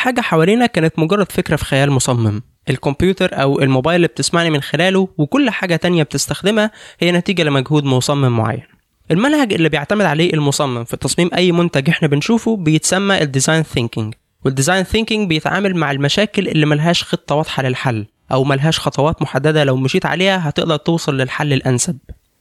حاجة حوالينا كانت مجرد فكرة في خيال مصمم. الكمبيوتر أو الموبايل اللي بتسمعني من خلاله وكل حاجة تانية بتستخدمها هي نتيجة لمجهود مصمم معين. المنهج اللي بيعتمد عليه المصمم في تصميم أي منتج إحنا بنشوفه بيتسمى ال design thinking وال design thinking بيتعامل مع المشاكل اللي ملهاش خطة واضحة للحل أو ملهاش خطوات محددة لو مشيت عليها هتقدر توصل للحل الأنسب.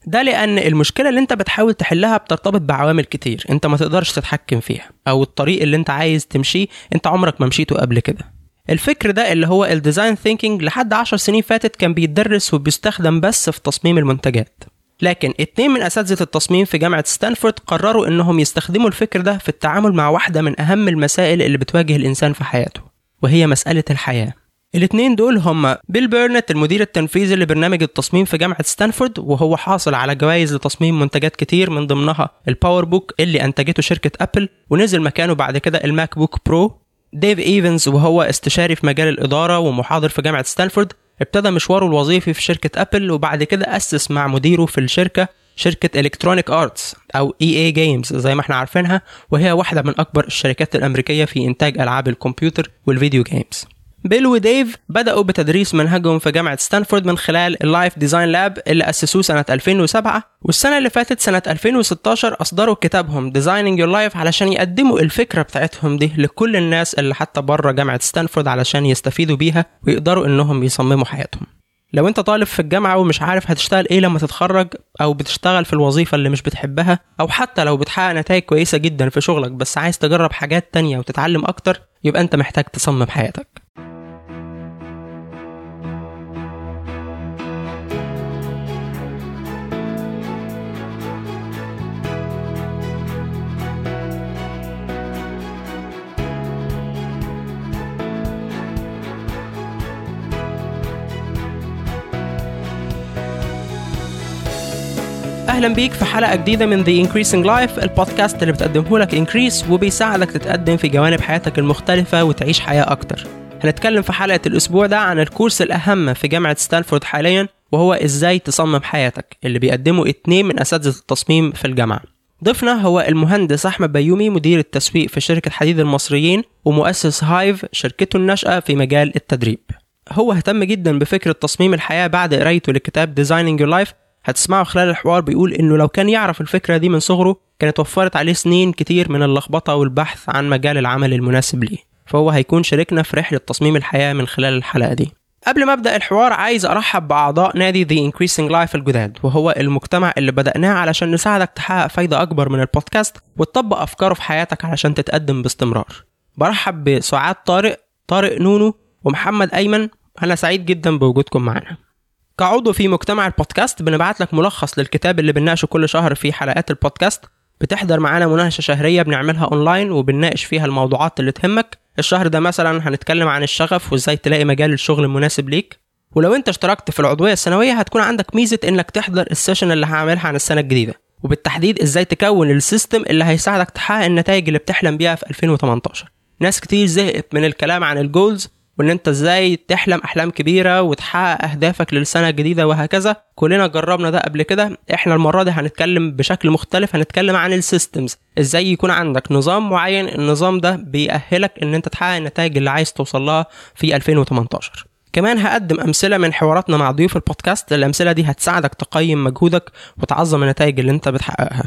ده لأن المشكلة اللي أنت بتحاول تحلها بترتبط بعوامل كتير أنت ما تقدرش تتحكم فيها أو الطريق اللي أنت عايز تمشيه أنت عمرك ما مشيته قبل كده. الفكر ده اللي هو ال design thinking لحد عشر سنين فاتت كان بيتدرس وبيستخدم بس في تصميم المنتجات. لكن اتنين من أساتذة التصميم في جامعة ستانفورد قرروا إنهم يستخدموا الفكر ده في التعامل مع واحدة من أهم المسائل اللي بتواجه الإنسان في حياته وهي مسألة الحياة. الاتنين دول هما بيل بيرنت المدير التنفيذي لبرنامج التصميم في جامعة ستانفورد وهو حاصل على جوائز لتصميم منتجات كتير من ضمنها ال PowerBook اللي أنتجته شركة أبل ونزل مكانه بعد كده ال MacBook Pro ديف إيفنز وهو استشاري في مجال الإدارة ومحاضر في جامعة ستانفورد ابتدى مشواره الوظيفي في شركة أبل وبعد كده أسس مع مديره في الشركة شركة Electronic Arts أو EA Games زي ما إحنا عارفينها وهي واحدة من أكبر الشركات الأمريكية في إنتاج ألعاب الكمبيوتر وال video games بيل وديف بدأوا بتدريس منهجهم في جامعة ستانفورد من خلال ال Life Design Lab اللي أسسوه سنة 2007 والسنة اللي فاتت سنة 2016 أصدروا كتابهم Designing Your Life علشان يقدموا الفكرة بتاعتهم دي لكل الناس اللي حتى بره جامعة ستانفورد علشان يستفيدوا بيها ويقدروا إنهم يصمموا حياتهم. لو أنت طالب في الجامعة ومش عارف هتشتغل إيه لما تتخرج أو بتشتغل في الوظيفة اللي مش بتحبها أو حتى لو بتحقق نتائج كويسة جدا في شغلك بس عايز تجرب حاجات تانية وتتعلم أكتر يبقى أنت محتاج تصمم حياتك. أهلا بيك في حلقة جديدة من The Increasing Life البودكاست اللي بتقدمه لك Increase وبيساعدك تتقدم في جوانب حياتك المختلفة وتعيش حياة أكتر. هنتكلم في حلقة الأسبوع ده عن ال course الأهم في جامعة ستانفورد حاليا وهو إزاي تصمم حياتك اللي بيقدمه اتنين من أساتذة التصميم في الجامعة. ضيفنا هو المهندس أحمد بيومي مدير التسويق في شركة حديد المصريين ومؤسس Hive شركته الناشئة في مجال التدريب. هو اهتم جدا بفكره تصميم الحياة بعد قرايته لكتاب Designing Your Life هتسمعه خلال الحوار بيقول إنه لو كان يعرف الفكرة دي من صغره كانت وفرت عليه سنين كتير من اللخبطة والبحث عن مجال العمل المناسب ليه. فهو هيكون شاركنا في رحلة تصميم الحياة من خلال الحلقة دي. قبل ما أبدأ الحوار عايز أرحب بأعضاء نادي The Increasing Life الجداد وهو المجتمع اللي بدأناه علشان نساعدك تحقق فايدة أكبر من البودكاست وتطبق أفكاره في حياتك علشان تتقدم باستمرار. برحب بسعاد طارق طارق نونو ومحمد أيمن. أنا سعيد جدا بوجودكم معنا. كعضو في مجتمع البودكاست. بنبعت لك ملخص للكتاب اللي بنناقشه كل شهر في حلقات البودكاست. بتحضر معانا مناقشة شهرية بنعملها أونلاين وبنناقش فيها الموضوعات اللي تهمك. الشهر ده مثلا هنتكلم عن الشغف وإزاي تلاقي مجال الشغل المناسب ليك. ولو أنت اشتركت في العضوية السنوية هتكون عندك ميزة إنك تحضر ال session اللي هعملها عن السنة الجديدة. وبالتحديد إزاي تكون ال system اللي هيساعدك تحقق النتائج اللي بتحلم بيها في 2018 ناس كتير زهقت من الكلام عن ال goals وإن أنت إزاي تحلم أحلام كبيرة وتحقق أهدافك للسنة الجديدة وهكذا. كلنا جربنا ده قبل كده. إحنا المرة دي هنتكلم بشكل مختلف هنتكلم عن ال systems إزاي يكون عندك نظام معين النظام ده بيأهلك إن أنت تحقق النتائج اللي عايز توصل لها في 2018 كمان هقدم أمثلة من حواراتنا مع ضيوف البودكاست. الأمثلة دي هتساعدك تقيم مجهودك وتعظم النتائج اللي أنت بتحققها.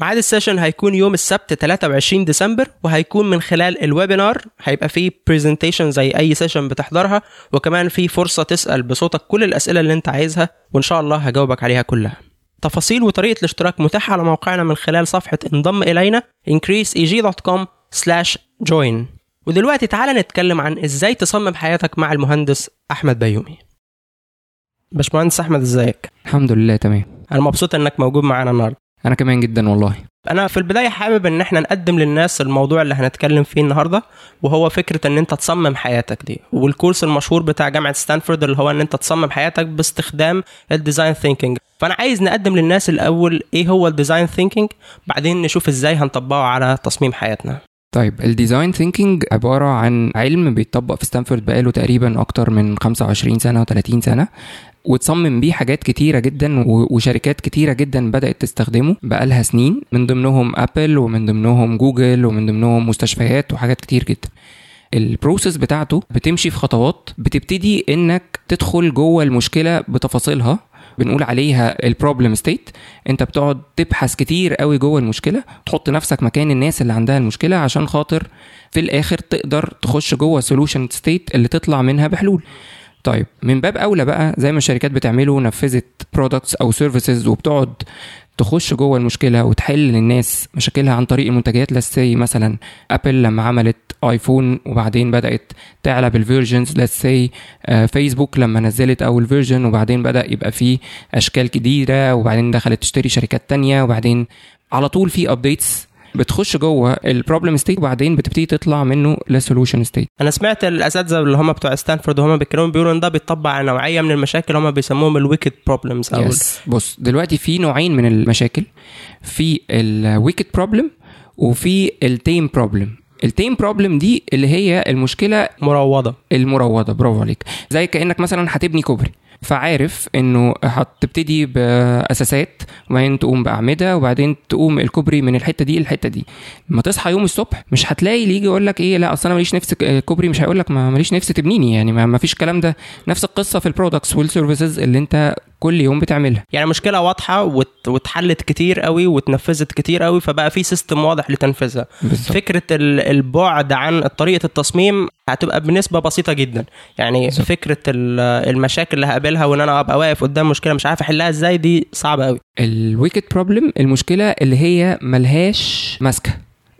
ميعاد ال session هيكون يوم السبت 23 ديسمبر وهيكون من خلال ال webinar. هيبقى فيه presentation زي أي session بتحضرها وكمان في فرصة تسأل بصوتك كل الأسئلة اللي أنت عايزها وإن شاء الله هجاوبك عليها كلها. تفاصيل وطريقة الاشتراك متاحة على موقعنا من خلال صفحة انضم إلينا increaseeg.com/join ودلوقتي تعالى نتكلم عن إزاي تصمم حياتك مع المهندس أحمد بيومي. باشمهندس أحمد إزيك؟ الحمد لله تمام. أنا مبسوط إنك موجود معانا النهارده. أنا كمان جدا والله. أنا في البداية حابب إن إحنا نقدم للناس الموضوع اللي هنتكلم فيه النهارده وهو فكرة إن أنت تصمم حياتك دي. وال course المشهور بتاع جامعة ستانفورد اللي هو إن أنت تصمم حياتك باستخدام ال design thinking فأنا عايز نقدم للناس الأول إيه هو ال design thinking بعدين نشوف إزاي هنطبقه على تصميم حياتنا. طيب ال design thinking عبارة عن علم بيتطبق في ستانفورد بقاله تقريبا أكتر من 25 سنة و30 سنة وتصمم بيه حاجات كتيرة جدا وشركات كتيرة جدا بدأت تستخدمه بقالها سنين من ضمنهم أبل ومن ضمنهم جوجل ومن ضمنهم مستشفيات وحاجات كتير جدا. ال process بتاعته بتمشي في خطوات بتبتدي إنك تدخل جوه المشكلة بتفاصيلها بنقول عليها ال problem state انت بتقعد تبحث كتير قوي جوه المشكلة تحط نفسك مكان الناس اللي عندها المشكلة عشان خاطر في الآخر تقدر تخش جوه solution state اللي تطلع منها بحلول. طيب من باب أولى بقى زي ما الشركات بتعمله نفذت products أو services وبتقعد تخش جوه المشكلة وتحل للناس مشاكلها عن طريق المنتجات. let's say مثلا ابل لما عملت ايفون وبعدين بدأت تعلى بال versions let's say فيسبوك لما نزلت أول version وبعدين بدأ يبقى فيه أشكال جديده وبعدين دخلت تشتري شركات تانية وبعدين على طول في updates بتخش جوه ال problem state وبعدين بتبتدي تطلع منه ل solution state أنا سمعت الأساتذة اللي هم بتوع ستانفورد وهم بيتكلموا بيقولوا إن ده بيطبق على نوعية من المشاكل هم بيسموهم ال wicked problems أو yes بص دلوقتي في نوعين من المشاكل. في ال wicked problem وفي ال tame problem ال tame problem دي اللي هي المشكلة مروضة. المروضة. برافو عليك. زي كأنك مثلا هتبني كوبري. فعارف إنه هتبتدي بأساسات وبعدين تقوم بأعمدة وبعدين تقوم الكوبري من الحتة دي للحتة دي. لما تصحى يوم الصبح مش هتلاقي اللي يجي يقول لك إيه لا أصل أنا ماليش نفس كوبري مش هيقول لك ما ماليش نفس تبنيني يعني ما فيش الكلام ده. نفس القصة في ال products وال services اللي أنت كل يوم بتعملها. يعني مشكلة واضحة وت... واتحلت كتير قوي واتنفذت كتير قوي فبقى في system واضح لتنفيذها. فكرة ال- البعد عن طريقة التصميم هتبقى بنسبة بسيطة جدا. يعني بالظبط. فكرة ال- المشاكل اللي هقابلها وإن أنا أبقى واقف قدام مشكلة مش عارف أحلها إزاي دي صعبة قوي. ال wicked problem المشكلة اللي هي ملهاش ماسكة.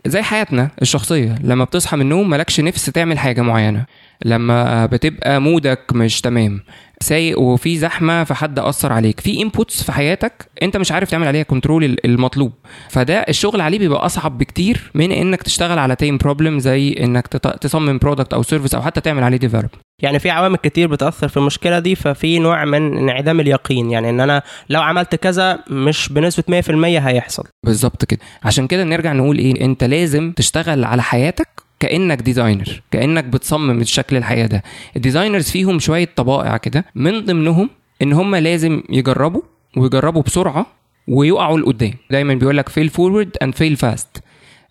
زي حياتنا الشخصية لما بتصحى من النوم مالكش نفس تعمل حاجة معينة. لما بتبقى mood ك مش تمام. سايق وفي زحمة فحد أثر عليك. في inputs في حياتك أنت مش عارف تعمل عليها control المطلوب. فده الشغل عليه بيبقى أصعب بكتير من إنك تشتغل على tame problem زي إنك تصمم product أو service أو حتى تعمل عليه develop يعني في عوامل كتير بتأثر في المشكلة دي ففي نوع من انعدام اليقين. يعني إن أنا لو عملت كذا مش بنسبة 100% هيحصل. بالظبط كده. عشان كده نرجع نقول إيه أنت لازم تشتغل على حياتك كأنك designer كأنك بتصمم شكل الحياة ده. ال designers فيهم شوية طبائع كده من ضمنهم إن هم لازم يجربوا ويجربوا بسرعة ويقعوا لقدام. دايما بيقول لك fail forward and fail fast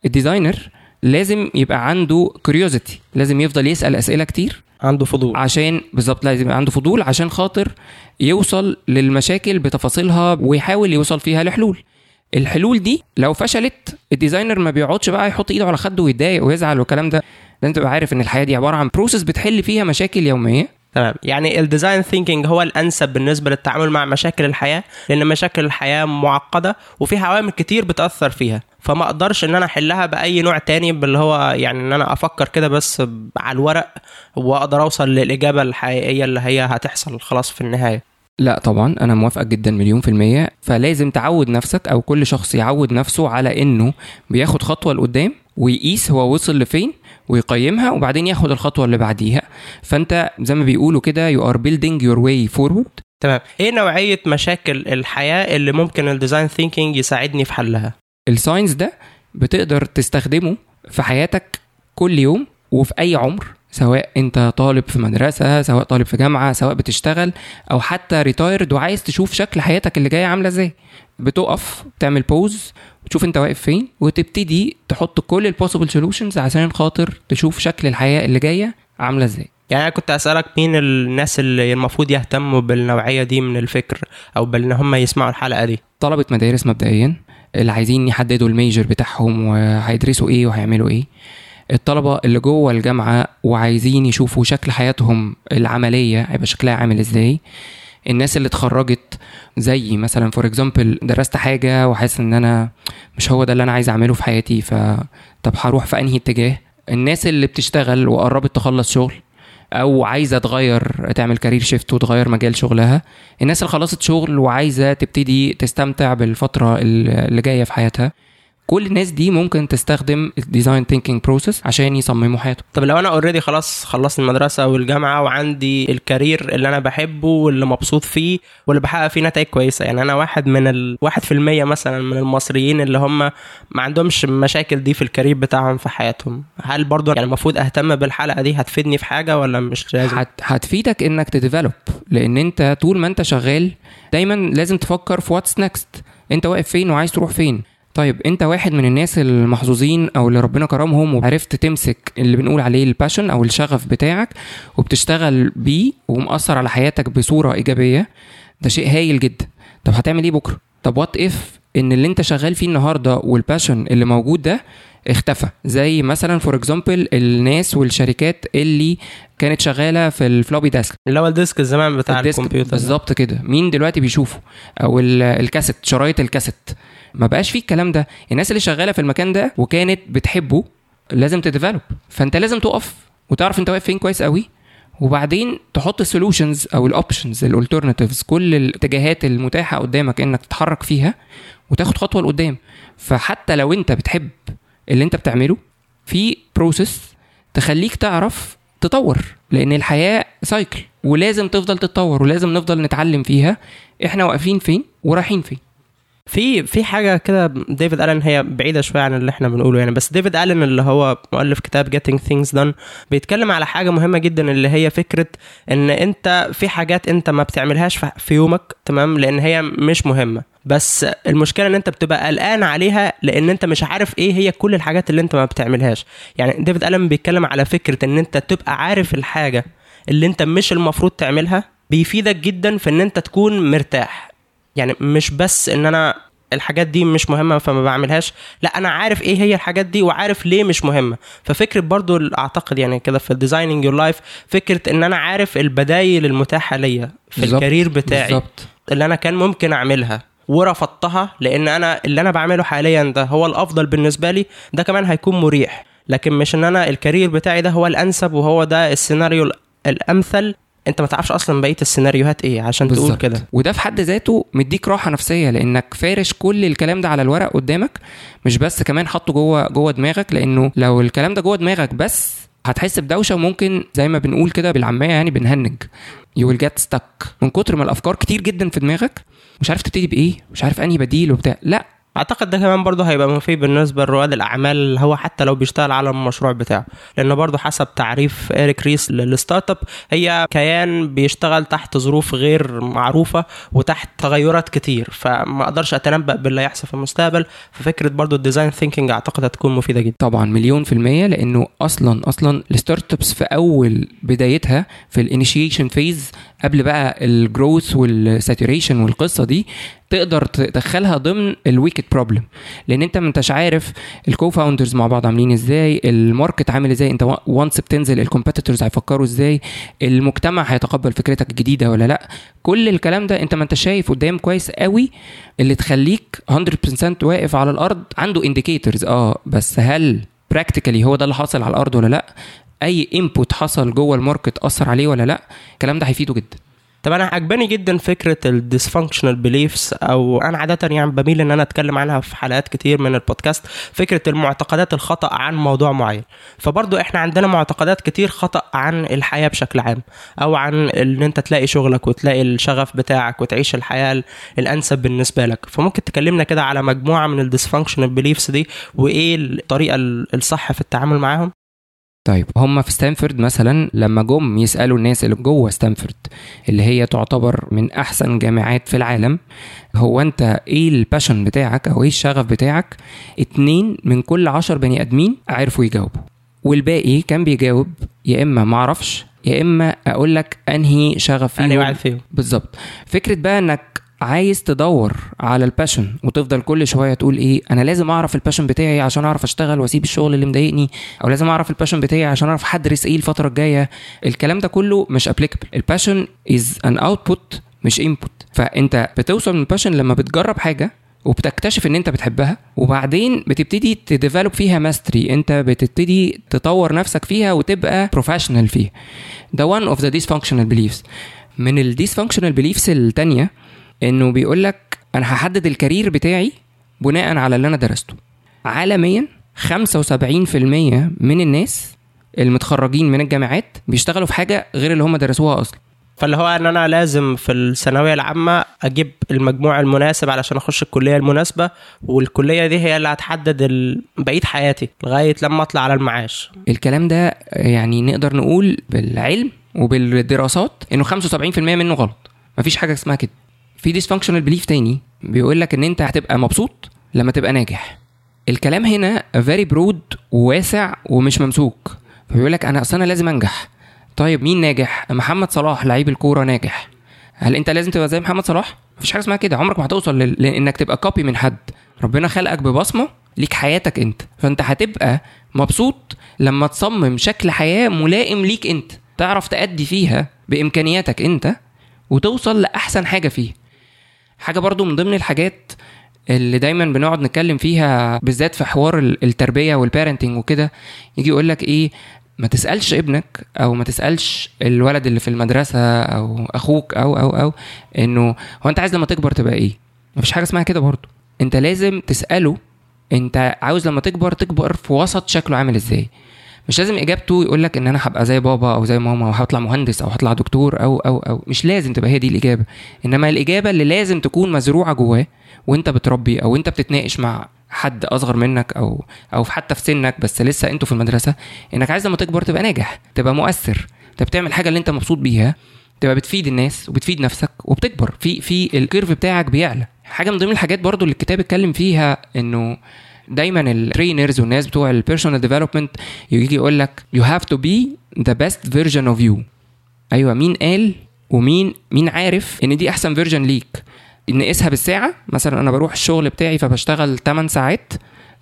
ال designer لازم يبقى عنده curiosity لازم يفضل يسأل أسئلة كتير. عنده فضول. عشان بالظبط لازم يبقى عنده فضول عشان خاطر يوصل للمشاكل بتفاصيلها ويحاول يوصل فيها لحلول. الحلول دي لو فشلت ال designer ما بيقعدش بقى يحط ايده على خده ويتضايق ويزعل والكلام ده. لازم تبقى عارف إن الحياة دي عبارة عن process بتحل فيها مشاكل يومية. تمام. يعني ال design thinking هو الأنسب بالنسبة للتعامل مع مشاكل الحياة لأن مشاكل الحياة معقدة وفيها عوامل كتير بتأثر فيها. فما أقدرش إن أنا أحلها بأي نوع تاني باللي هو يعني إن أنا أفكر كده بس على الورق وأقدر أوصل للإجابة الحقيقية اللي هي هتحصل خلاص في النهاية. لا طبعا أنا موافقك جدا مليون في المية. فلازم تعود نفسك أو كل شخص يعود نفسه على إنه بياخد خطوة لقدام ويقيس هو وصل لفين ويقيمها وبعدين ياخد الخطوة اللي بعديها. فأنت زي ما بيقولوا كده you are building your way forward. تمام. إيه نوعية مشاكل الحياة اللي ممكن ال design thinking يساعدني في حلها؟ ال science ده بتقدر تستخدمه في حياتك كل يوم وفي أي عمر. سواء انت طالب في مدرسة سواء طالب في جامعة سواء بتشتغل أو حتى retired وعايز تشوف شكل حياتك اللي جاية عاملة إزاي. بتقف تعمل pause وتشوف انت واقف فين وتبتدي تحط كل ال possible solutions عشان خاطر تشوف شكل الحياة اللي جاية عاملة إزاي. يعني أنا كنت أسألك مين الناس اللي المفروض يهتموا بالنوعية دي من الفكر أو بان هم يسمعوا الحلقة دي؟ طلبة مدارس مبدئيا اللي عايزين يحددوا ال major بتاعهم وهيدرسوا إيه وهيعملوا إيه. الطلبة اللي جوه الجامعة وعايزين يشوفوا شكل حياتهم العملية هيبقى شكلها عامل إزاي. الناس اللي اتخرجت زي مثلا for example درست حاجة وحاسس إن أنا مش هو ده اللي أنا عايز أعمله في حياتي ف طب هروح في أنهي اتجاه؟ الناس اللي بتشتغل وقربت تخلص شغل أو عايزة تغير تعمل career shift وتغير مجال شغلها الناس اللي خلصت شغل وعايزة تبتدي تستمتع بالفترة اللي جاية في حياتها. كل الناس دي ممكن تستخدم ال design thinking process عشان يصمموا حياتهم. طب لو أنا already خلاص خلصت المدرسة والجامعة وعندي ال career اللي أنا بحبه واللي مبسوط فيه واللي بحقق فيه نتائج كويسة يعني أنا واحد من الواحد في المية مثلا من المصريين اللي هم ما عندهمش مشاكل دي في ال career بتاعهم في حياتهم. هل برضو يعني المفروض أهتم بالحلقة دي؟ هتفيدني في حاجة ولا مش لازم؟ هت هتفيدك إنك ت develop لأن أنت طول ما أنت شغال دايما لازم تفكر في what's next أنت واقف فين وعايز تروح فين؟ طيب انت واحد من الناس المحظوظين أو اللي ربنا كرمهم وعرفت تمسك اللي بنقول عليه ال passion أو الشغف بتاعك وبتشتغل بيه ومأثر على حياتك بصورة إيجابية ده شيء هايل جدا. طب هتعمل إيه بكرة؟ طب what if إن اللي أنت شغال فيه النهارده وال passion اللي موجود ده اختفى. زي مثلا for example الناس والشركات اللي كانت شغالة في ال floppy disk اللي هو ال disk زمان بتاع الكمبيوتر بالظبط كده. مين دلوقتي بيشوفه؟ أو ال- الكاسيت شرايط الكاسيت. ما بقاش فيه الكلام ده. الناس اللي شغالة في المكان ده وكانت بتحبه لازم ت develop. فأنت لازم تقف وتعرف أنت واقف فين كويس قوي وبعدين تحط ال solutions أو ال options ال alternatives كل الاتجاهات المتاحة قدامك إنك تتحرك فيها وتاخد خطوة لقدام. فحتى لو أنت بتحب اللي انت بتعمله في process تخليك تعرف تطور لأن الحياة cycle ولازم تفضل تتطور ولازم نفضل نتعلم فيها. إحنا واقفين فين ورايحين فين. في في حاجة كده ديفيد ألن هي بعيدة شوية عن اللي إحنا بنقوله يعني بس ديفيد ألن اللي هو مؤلف كتاب Getting Things Done بيتكلم على حاجة مهمة جدا اللي هي فكرة إن أنت في حاجات أنت ما بتعملهاش في- يومك تمام؟ لأن هي مش مهمة. بس المشكلة إن أنت بتبقى قلقان عليها لأن أنت مش عارف إيه هي كل الحاجات اللي أنت ما بتعملهاش. يعني ديفيد ألن بيتكلم على فكرة إن أنت تبقى عارف الحاجة اللي أنت مش المفروض تعملها بيفيدك جدا في إن أنت تكون مرتاح. يعني مش بس إن أنا الحاجات دي مش مهمة فما بعملهاش لا أنا عارف إيه هي الحاجات دي وعارف ليه مش مهمة. ففكرة برضو أعتقد يعني كده في designing your life فكرة إن أنا عارف البدايل المتاحة ليا في بالظبط، ال career بتاعي بالظبط. اللي أنا كان ممكن أعملها ورفضتها لأن أنا اللي أنا بعمله حاليا ده هو الأفضل بالنسبة لي ده كمان هيكون مريح. لكن مش إن أنا ال career بتاعي ده هو الأنسب وهو ده السيناريو الأمثل انت ما تعرفش أصلا بقية السيناريوهات إيه عشان تقول بالظبط. كده. وده في حد ذاته مديك راحة نفسية لأنك فارش كل الكلام ده على الورق قدامك مش بس كمان حاطه جوه جوه دماغك لأنه لو الكلام ده جوه دماغك بس هتحس بدوشة وممكن زي ما بنقول كده بالعاميه يعني بنهنج. you will get stuck من كتر ما الأفكار كتير جدا في دماغك مش عارف تبتدي بإيه مش عارف أنهي بديل وبتاع. لأ أعتقد ده كمان برضه هيبقى مفيد بالنسبة لرواد الأعمال اللي هو حتى لو بيشتغل على المشروع بتاعه. لأنه برضه حسب تعريف اريك ريس لل startup هي كيان بيشتغل تحت ظروف غير معروفة وتحت تغيرات كتير. فما أقدرش أتنبأ باللي هيحصل في المستقبل. ففكرة برضه ال design thinking أعتقد هتكون مفيدة جدا. طبعا مليون في المية لأنه أصلا أصلا ال startups في أول بدايتها في ال initiation phase قبل بقى ال growth وال saturation والقصة دي تقدر تدخلها ضمن ال wicked problem لأن أنت ما أنتش عارف ال co-founders مع بعض عاملين إزاي ال market عامل إزاي أنت once بتنزل ال competitors هيفكروا إزاي المجتمع هيتقبل فكرتك الجديدة ولا لأ. كل الكلام ده أنت ما انت شايف قدام كويس قوي اللي تخليك 100% واقف على الأرض عنده indicators آه بس هل practically هو ده اللي حاصل على الأرض ولا لأ؟ أي input حصل جوه ال market أثر عليه ولا لأ الكلام ده هيفيده جدا. طب أنا عجباني جدا فكرة ال dysfunctional beliefs أو أنا عادة يعني بميل إن أنا أتكلم عنها في حلقات كتير من البودكاست فكرة المعتقدات الخطأ عن موضوع معين. فبرضو إحنا عندنا معتقدات كتير خطأ عن الحياة بشكل عام أو عن إن أنت تلاقي شغلك وتلاقي الشغف بتاعك وتعيش الحياة الأنسب بالنسبة لك. فممكن تكلمنا كده على مجموعة من ال dysfunctional beliefs دي وإيه الطريقة الصح في التعامل معاهم؟ طيب هم في ستانفورد مثلا لما جم يسألوا الناس اللي جوه ستانفورد اللي هي تعتبر من أحسن جامعات في العالم هو أنت إيه ال passion بتاعك أو إيه الشغف بتاعك؟ اتنين من كل عشر بني آدمين عرفوا يجاوبوا والباقي كان بيجاوب يا إما معرفش يا إما أقول لك أنهي شغف فيهم. أنهي واحد فيهم. بالظبط. فكرة بقى إنك عايز تدور على ال passion وتفضل كل شوية تقول إيه أنا لازم أعرف ال passion بتاعي عشان أعرف أشتغل وأسيب الشغل اللي مضايقني أو لازم أعرف ال passion بتاعي عشان أعرف هدرس إيه الفترة الجاية. الكلام ده كله مش applicable ال passion is an output مش input فأنت بتوصل من ال passion لما بتجرب حاجة وبتكتشف إن أنت بتحبها وبعدين بتبتدي ت develop فيها mastery أنت بتبتدي تطور نفسك فيها وتبقى professional فيها. ده one of the dysfunctional beliefs. من ال dysfunctional beliefs التانية إنه بيقول لك أنا هحدد ال career بتاعي بناء على اللي أنا درسته. عالميا 75% من الناس المتخرجين من الجامعات بيشتغلوا في حاجة غير اللي هم درسوها أصلا. فاللي هو إن أنا لازم في الثانوية العامة أجيب المجموع المناسب علشان أخش الكلية المناسبة والكلية دي هي اللي هتحدد بقية حياتي لغاية لما أطلع على المعاش. الكلام ده يعني نقدر نقول بالعلم وبالدراسات إنه 75% منه غلط. مفيش حاجة اسمها كده. في dysfunctional belief تاني بيقول لك إن أنت هتبقى مبسوط لما تبقى ناجح. الكلام هنا very broad وواسع ومش ممسوك. فبيقول لك أنا أصل أنا لازم أنجح. طيب مين ناجح؟ محمد صلاح لعيب الكورة ناجح. هل أنت لازم تبقى زي محمد صلاح؟ مفيش حاجة اسمها كده. عمرك ما هتوصل لإنك تبقى copy من حد. ربنا خلقك ببصمة ليك حياتك أنت. فأنت هتبقى مبسوط لما تصمم شكل حياة ملائم ليك أنت. تعرف تأدي فيها بإمكانياتك أنت وتوصل لأحسن حاجة فيه حاجة برضو من ضمن الحاجات اللي دايما بنقعد نتكلم فيها بالذات في حوار ال- التربية والبارنتنج وكده يجي يقول لك إيه ما تسألش ابنك أو ما تسألش الولد اللي في المدرسة أو أخوك أو أو أو إنه هو أنت عايز لما تكبر تبقى إيه؟ مفيش حاجة اسمها كده برضو. أنت لازم تسأله أنت عاوز لما تكبر تكبر في وسط شكله عامل إزاي. مش لازم إجابته يقول لك إن أنا هبقى زي بابا أو زي ماما أو هطلع مهندس أو هطلع دكتور أو أو أو مش لازم تبقى هي دي الإجابة. إنما الإجابة اللي لازم تكون مزروعة جواه وأنت بتربي أو أنت بتتناقش مع حد أصغر منك أو أو حتى في سنك بس لسه أنتوا في المدرسة إنك عايز لما تكبر تبقى ناجح تبقى مؤثر تبقى بتعمل حاجة اللي أنت مبسوط بيها تبقى بتفيد الناس وبتفيد نفسك وبتكبر. في في ال curve بتاعك بيعلى. حاجة من ضمن الحاجات برضو اللي الكتاب اتكلم فيها إنه دايما ال trainers والناس بتوع ال personal development يجي يقول لك you have to be the best version of you. أيوه مين قال ومين مين عارف إن دي أحسن version ليك؟ نقيسها بالساعة. مثلا أنا بروح الشغل بتاعي فبشتغل 8 ساعات.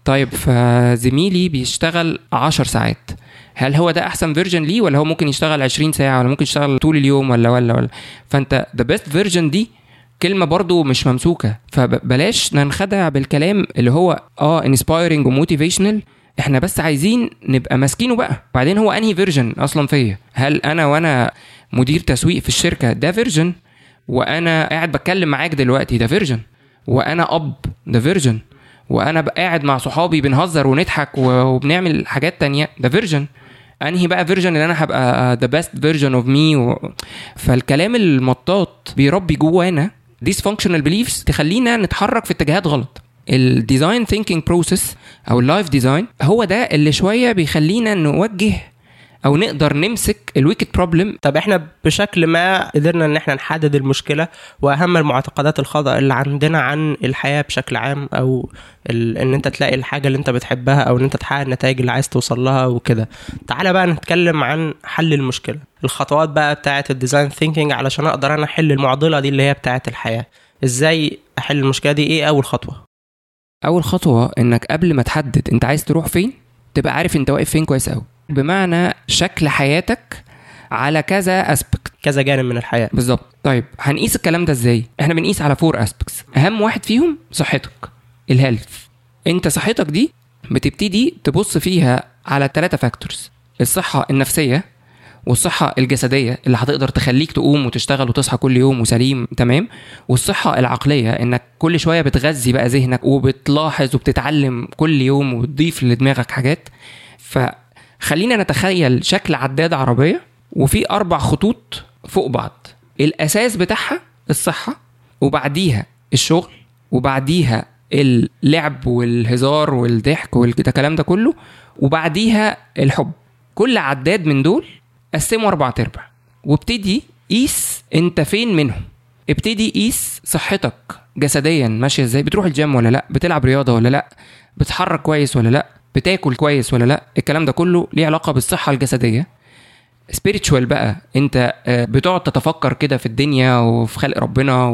طيب فزميلي بيشتغل 10 ساعات. هل هو ده أحسن version ليه ولا هو ممكن يشتغل 20 ساعة ولا ممكن يشتغل طول اليوم ولا ولا ولا؟ فأنت the best version دي كلمة برضو مش ممسوكة. فبلاش ننخدع بالكلام اللي هو آه inspiring و motivational إحنا بس عايزين نبقى ماسكينه بقى. بعدين هو أنهي version أصلا فيا؟ هل أنا وأنا مدير تسويق في الشركة ده version وأنا قاعد بتكلم معاك دلوقتي ده version وأنا أب ده version وأنا قاعد مع صحابي بنهزر ونضحك وبنعمل حاجات تانية ده version أنهي بقى version اللي أنا هبقى the best version of me فالكلام المطاط بيربي جوانا dysfunctional beliefs تخلينا نتحرك في اتجاهات غلط. ال design thinking process أو ال life design هو ده اللي شوية بيخلينا نوجه أو نقدر نمسك ال wicked problem طب إحنا بشكل ما قدرنا إن إحنا نحدد المشكلة وأهم المعتقدات الخاطئه اللي عندنا عن الحياة بشكل عام أو. إن أنت تلاقي الحاجة اللي أنت بتحبها أو إن أنت تحقق النتائج اللي عايز توصل لها وكده. تعالى بقى نتكلم عن حل المشكلة. الخطوات بقى بتاعة ال design thinking علشان أقدر أنا أحل المعضلة دي اللي هي بتاعة الحياة. إزاي أحل المشكلة دي؟ إيه أول خطوة؟ أول خطوة إنك قبل ما تحدد أنت عايز تروح فين تبقى عارف أنت واقف فين كويس قوي بمعنى شكل حياتك على كذا aspect كذا جانب من الحياة. بالظبط. طيب هنقيس الكلام ده إزاي؟ إحنا بنقيس على four aspects أهم واحد فيهم صحتك ال health أنت صحتك دي بتبتدي تبص فيها على ثلاثة factors الصحة النفسية والصحة الجسدية اللي هتقدر تخليك تقوم وتشتغل وتصحى كل يوم وسليم تمام؟ والصحة العقلية إنك كل شوية بتغذي بقى ذهنك وبتلاحظ وبتتعلم كل يوم وتضيف لدماغك حاجات. فخلينا نتخيل شكل عداد عربية وفي أربع خطوط فوق بعض. الأساس بتاعها الصحة وبعديها الشغل وبعديها اللعب والهزار والضحك والكلام ده كله وبعديها الحب. كل عداد من دول قسمه أربع أرباع. وابتدي قيس أنت فين منهم. ابتدي قيس صحتك جسديا ماشية إزاي. بتروح الجيم ولا لأ؟ بتلعب رياضة ولا لأ؟ بتحرك كويس ولا لأ؟ بتاكل كويس ولا لا الكلام ده كله ليه علاقة بالصحة الجسدية. spiritual بقى انت آه، بتقعد تتفكر كده في الدنيا وفي خلق ربنا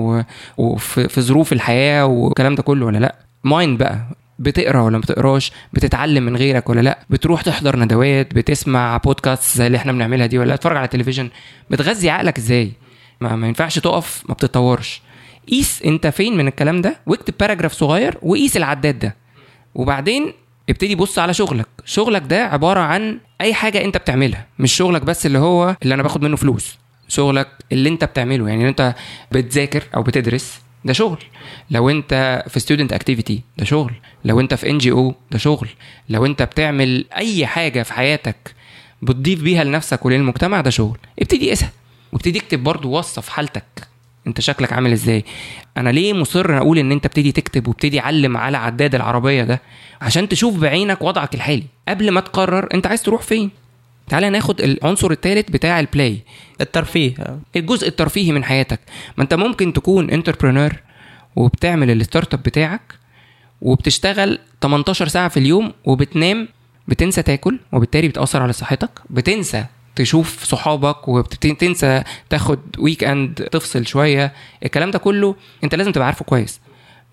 وفي في ظروف الحياة والكلام ده كله ولا لا. mind بقى بتقرأ ولا ما بتقراش؟ بتتعلم من غيرك ولا لا؟ بتروح تحضر ندوات؟ بتسمع بودكاست زي اللي إحنا بنعملها دي ولا لا؟ تتفرج على التلفزيون بتغذي عقلك إزاي؟ ما, ما ينفعش تقف ما بتتطورش. قيس انت فين من الكلام ده؟ واكتب paragraph صغير وقيس العداد ده. وبعدين ابتدي بص على شغلك. شغلك ده عبارة عن أي حاجة أنت بتعملها. مش شغلك بس اللي هو اللي أنا باخد منه فلوس. شغلك اللي أنت بتعمله. يعني أنت بتذاكر أو بتدرس ده شغل. لو أنت في student activity ده شغل. لو أنت في NGO ده شغل. لو أنت بتعمل أي حاجة في حياتك بتضيف بيها لنفسك وللمجتمع ده شغل. ابتدي قيسها وابتدي اكتب برضو وصف حالتك. انت شكلك عامل إزاي؟ أنا ليه مصر أقول ان انت ابتدي تكتب وابتدي علم على عداد العربية ده؟ عشان تشوف بعينك وضعك الحالي. قبل ما تقرر انت عايز تروح فين؟ تعالى ناخد العنصر الثالث بتاع ال play الترفيه. الجزء الترفيهي من حياتك. ما انت ممكن تكون entrepreneur وبتعمل ال startup بتاعك وبتشتغل 18 ساعة في اليوم وبتنام بتنسى تاكل وبالتالي بتأثر على صحتك بتنسى تشوف صحابك وبتنسى تاخد weekend تفصل شوية. الكلام ده كله انت لازم تبقى عارفه كويس.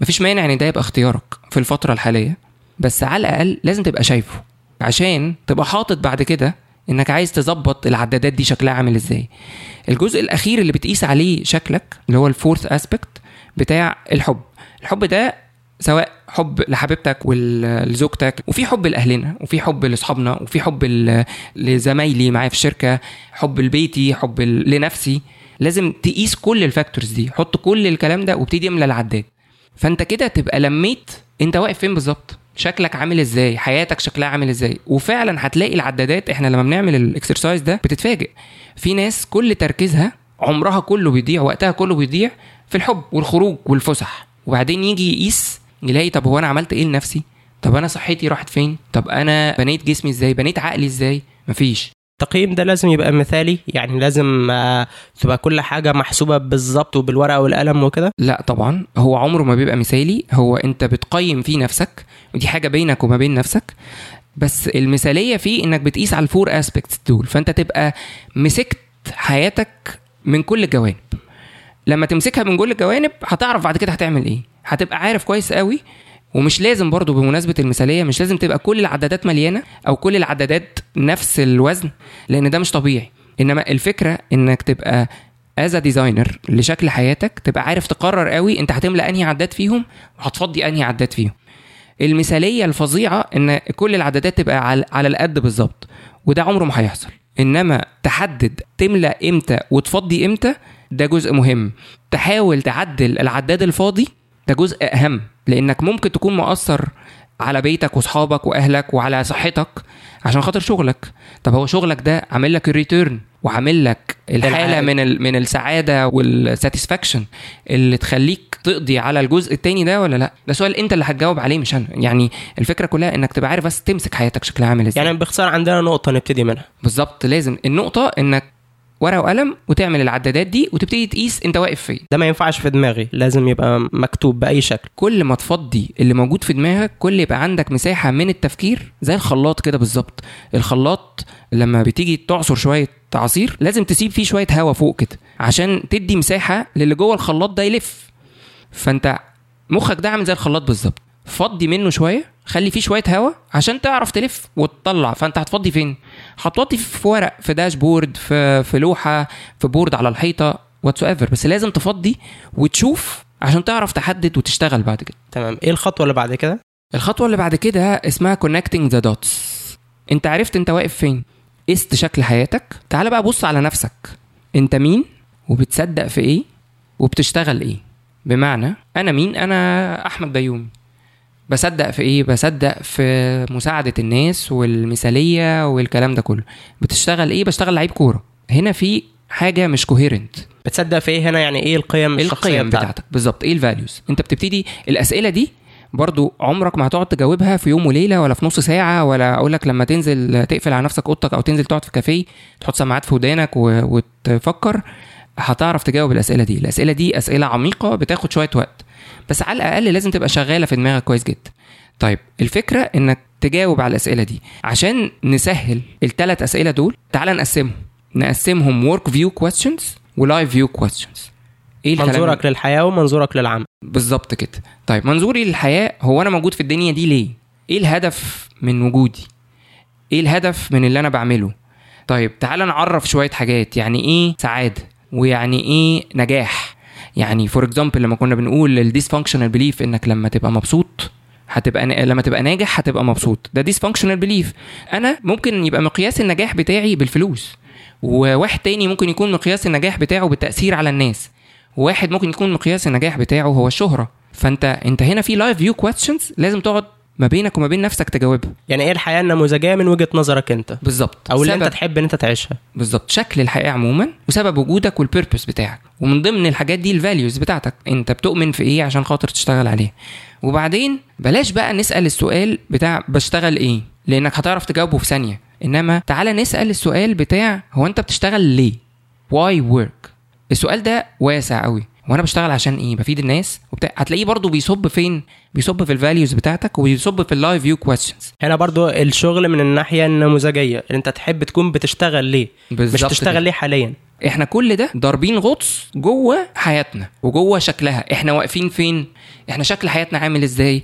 مفيش مانع ان ده يبقى اختيارك في الفترة الحالية بس على الأقل لازم تبقى شايفه عشان تبقى حاطط بعد كده انك عايز تظبط العدادات دي شكلها عامل إزاي. الجزء الأخير اللي بتقيس عليه شكلك اللي هو ال fourth aspect بتاع الحب. الحب ده سواء حب لحبيبتك ولزوجتك وفي حب لأهلنا وفي حب لأصحابنا وفي حب لزمايلي معايا في الشركة حب لبيتي حب لنفسي. لازم تقيس كل ال factors دي حط كل الكلام ده وابتدي املى العداد. فانت كده تبقى لميت انت واقف فين بالظبط؟ شكلك عامل إزاي؟ حياتك شكلها عامل إزاي؟ وفعلا هتلاقي العدادات إحنا لما بنعمل ال exercise ده بتتفاجئ. في ناس كل تركيزها عمرها كله بيضيع وقتها كله بيضيع في الحب والخروج والفسح. وبعدين يجي يقيس يلاقي طب هو أنا عملت إيه لنفسي؟ طب أنا صحتي راحت فين؟ طب أنا بنيت جسمي إزاي؟ بنيت عقلي إزاي؟ مفيش. التقييم ده لازم يبقى مثالي يعني لازم آه، تبقى كل حاجة محسوبة بالظبط وبالورقة والقلم وكده؟ لا طبعا. هو عمره ما بيبقى مثالي. هو أنت بتقيم فيه نفسك ودي حاجة بينك وما بين نفسك. بس المثالية فيه إنك بتقيس على الفور اسبكتس دول. فأنت تبقى مسكت حياتك من كل الجوانب. لما تمسكها من كل الجوانب هتعرف بعد كده هتعمل إيه. هتبقى عارف كويس قوي ومش لازم برضو بمناسبة المثالية مش لازم تبقى كل العدادات مليانة أو كل العدادات نفس الوزن لأن ده مش طبيعي. إنما الفكرة إنك تبقى as designer لشكل حياتك تبقى عارف تقرر قوي أنت هتملى أنهي عداد فيهم وهتفضي أنهي عداد فيهم. المثالية الفظيعة إن كل العدادات تبقى على, على القد بالظبط وده عمره ما هيحصل. إنما تحدد تملى إمتى وتفضي إمتى ده جزء مهم. تحاول تعدل العداد الفاضي ده جزء أهم لأنك ممكن تكون مؤثر على بيتك وأصحابك وأهلك وعلى صحتك عشان خاطر شغلك. طب هو شغلك ده عامل لك ال return وعامل لك الحالة. من ال من السعادة وال satisfaction اللي تخليك تقضي على الجزء التاني ده ولا لأ؟ ده سؤال أنت اللي هتجاوب عليه مش أنا. يعني الفكرة كلها إنك تبقى عارف بس تمسك حياتك شكلها عامل إزاي. يعني باختصار عندنا نقطة نبتدي منها. بالظبط لازم. النقطة إنك ورقة وقلم وتعمل العدادات دي وتبتدي تقيس انت واقف فين. ده ما ينفعش في دماغي لازم يبقى مكتوب بأي شكل. كل ما تفضي اللي موجود في دماغك كل يبقى عندك مساحة من التفكير زي الخلاط كده بالظبط. الخلاط لما بتيجي تعصر شوية عصير لازم تسيب فيه شوية هواء فوق كده عشان تدي مساحة للي جوه الخلاط ده يلف. فانت مخك ده عامل زي الخلاط بالظبط. فضي منه شوية خلي فيه شوية هواء عشان تعرف تلف وتطلع. فانت هتفضي فين؟ هتفضي في ورق في dashboard في في لوحة في board على الحيطة whatsoever بس لازم تفضي وتشوف عشان تعرف تحدد وتشتغل بعد كده. تمام. إيه الخطوة اللي بعد كده؟ الخطوة اللي بعد كده اسمها connecting the dots. انت عرفت انت واقف فين. قست شكل حياتك. تعال بقى بص على نفسك. انت مين وبتصدق في إيه وبتشتغل إيه؟ بمعنى أنا مين؟ أنا أحمد بيومي بصدق في إيه؟ بصدق في مساعدة الناس والمثالية والكلام ده كله. بتشتغل إيه؟ بشتغل لعيب كورة. هنا في حاجة مش coherent بتصدق في إيه؟ هنا يعني إيه القيم الشخصية القيم بتاعتك؟ بتاعتك. بالظبط. إيه ال values أنت بتبتدي الأسئلة دي برضو عمرك ما هتقعد تجاوبها في يوم وليلة ولا في نص ساعة ولا أقول لك لما تنزل تقفل على نفسك أوضتك أو تنزل تقعد في كافيه تحط سماعات في ودانك. وتفكر هتعرف تجاوب الأسئلة دي. الأسئلة دي أسئلة عميقة بتاخد شوية وقت. بس على الأقل لازم تبقى شغالة في دماغك كويس جدا. طيب الفكرة إنك تجاوب على الأسئلة دي. عشان نسهل الثلاث أسئلة دول تعال نقسمهم. نقسمهم work view questions و life view questions إيه منظورك للحياة ومنظورك للعمل. بالظبط كده. طيب منظوري للحياة هو أنا موجود في الدنيا دي ليه؟ إيه الهدف من وجودي؟ إيه الهدف من اللي أنا بعمله؟ طيب تعال نعرف شوية حاجات. يعني إيه سعادة؟ ويعني إيه نجاح؟ يعني for example لما كنا بنقول ال dysfunctional belief إنك لما تبقى مبسوط هتبقى نا... لما تبقى ناجح هتبقى مبسوط. ده dysfunctional belief أنا ممكن يبقى مقياس النجاح بتاعي بالفلوس وواحد تاني ممكن يكون مقياس النجاح بتاعه بالتأثير على الناس وواحد ممكن يكون مقياس النجاح بتاعه هو الشهرة. فأنت أنت هنا في life view questions لازم تقعد ما بينك وما بين نفسك تجاوبها. يعني إيه الحياة النموذجية من وجهة نظرك أنت. بالظبط. أو اللي أنت تحب إن أنت تعيشها. بالظبط. شكل الحياة عموما وسبب وجودك وال purpose بتاعك. ومن ضمن الحاجات دي ال values بتاعتك. أنت بتؤمن في إيه عشان خاطر تشتغل عليه. وبعدين بلاش بقى نسأل السؤال بتاع بشتغل إيه؟ لأنك هتعرف تجاوبه في ثانية. إنما تعالى نسأل السؤال بتاع هو أنت بتشتغل ليه؟ why work السؤال ده واسع قوي وأنا بشتغل عشان إيه؟ بفيد الناس وبتاع. هتلاقيه برضو بيصب فين؟ بيصب في ال values بتاعتك وبيصب في ال life view questions هنا برضو الشغل من الناحية النموذجية اللي انت تحب تكون بتشتغل ليه؟ مش تشتغل كده. ليه حاليا؟ إحنا كل ده ضاربين غطس جوه حياتنا وجوه شكلها. إحنا واقفين فين؟ إحنا شكل حياتنا عامل إزاي؟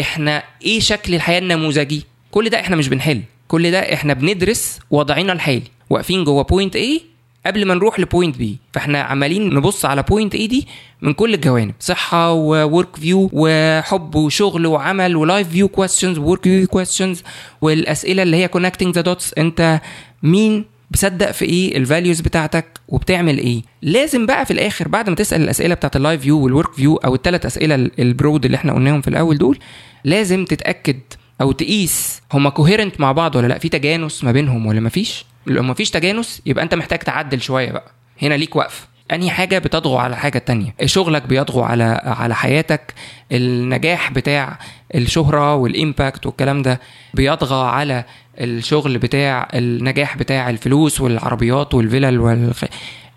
إحنا إيه شكل الحياة النموذجي؟ كل ده إحنا مش بنحل. كل ده إحنا بندرس وضعنا الحالي. واقفين جوه point A قبل ما نروح ل point B فاحنا عمالين نبص على point A دي من كل الجوانب. صحة و work view وحب وشغل وعمل و life view questions و work view questions والأسئلة اللي هي connecting the dots انت مين بصدق في إيه؟ ال values بتاعتك. وبتعمل إيه؟ لازم بقى في الآخر بعد ما تسأل الأسئلة بتاعت ال life view وال work view أو الثلاث أسئلة ال broad اللي إحنا قلناهم في الأول دول لازم تتأكد أو تقيس هما coherent مع بعض ولا لأ؟ في تجانس ما بينهم ولا ما فيش؟ لو ما فيش تجانس يبقى أنت محتاج تعدل شوية بقى. هنا ليك وقف. أنهي حاجة بتطغو على حاجة تانية؟ شغلك بيطغو على على حياتك. النجاح بتاع الشهرة وال impact والكلام ده بيطغى على الشغل بتاع النجاح بتاع الفلوس والعربيات والفلل والخ...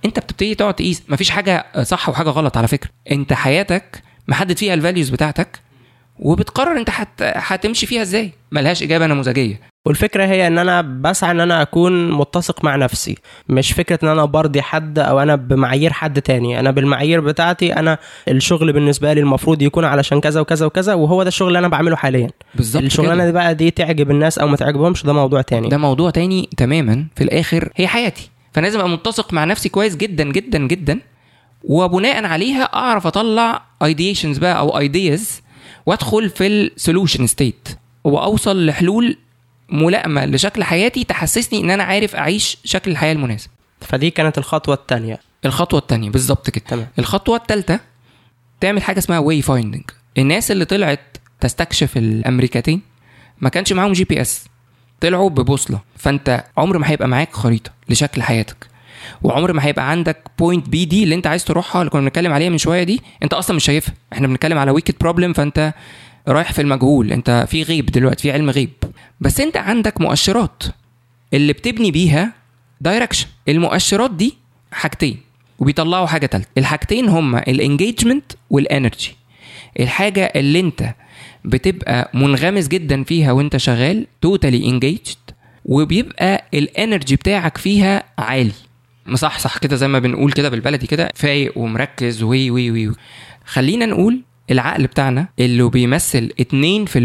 أنت بتبتدي تقعد تقيس. مفيش حاجة صح وحاجة غلط على فكرة. أنت حياتك محدد فيها الفاليوز بتاعتك. وبتقرر انت هت... هتمشي فيها إزاي. ملهاش اجابة نموذجية. والفكرة هي ان أنا بسعى ان أنا اكون متسق مع نفسي. مش فكرة ان أنا برضي حد أو أنا بمعايير حد تاني. أنا بالمعايير بتاعتي أنا الشغل بالنسبة لي المفروض يكون علشان كذا وكذا وكذا وهو ده الشغل اللي أنا بعمله حاليا. بالظبط الشغلانة دي بقى دي تعجب الناس أو ما تعجبهمش ده موضوع تاني. ده موضوع تاني تماما. في الآخر هي حياتي. فانا لازم أبقى متسق مع نفسي كويس جدا جدا جدا وبناء عليها أعرف أطلع ideations بقى أو ideas وادخل في ال solution state وأوصل لحلول ملائمة لشكل حياتي تحسسني إن أنا عارف أعيش شكل الحياة المناسب. فدي كانت الخطوة الثانية الخطوة الثانية بالظبط كده. تمام. الخطوة الثالثه تعمل حاجة اسمها way finding الناس اللي طلعت تستكشف الأمريكتين ما كانش معاهم GPS طلعوا ببوصلة. فأنت عمر ما هيبقى معاك خريطة لشكل حياتك. وعمر ما هيبقى عندك point B دي اللي انت عايز تروحها اللي كنا بنتكلم عليها من شوية دي انت أصلا مش شايفها. إحنا بنتكلم على wicked problem فأنت رايح في المجهول. انت في غيب دلوقتي في علم غيب. بس انت عندك مؤشرات. اللي بتبني بيها direction المؤشرات دي حاجتين وبيطلعوا حاجة ثالثه الحاجتين هما ال engagement وال energy الحاجة اللي انت بتبقى منغمس جدا فيها وانت شغال totally engaged وبيبقى ال energy بتاعك فيها عالي. مصحصح كده زي ما بنقول كده بالبلدي كده فايق ومركز وي وي وي خلينا نقول العقل بتاعنا اللي بيمثل 2%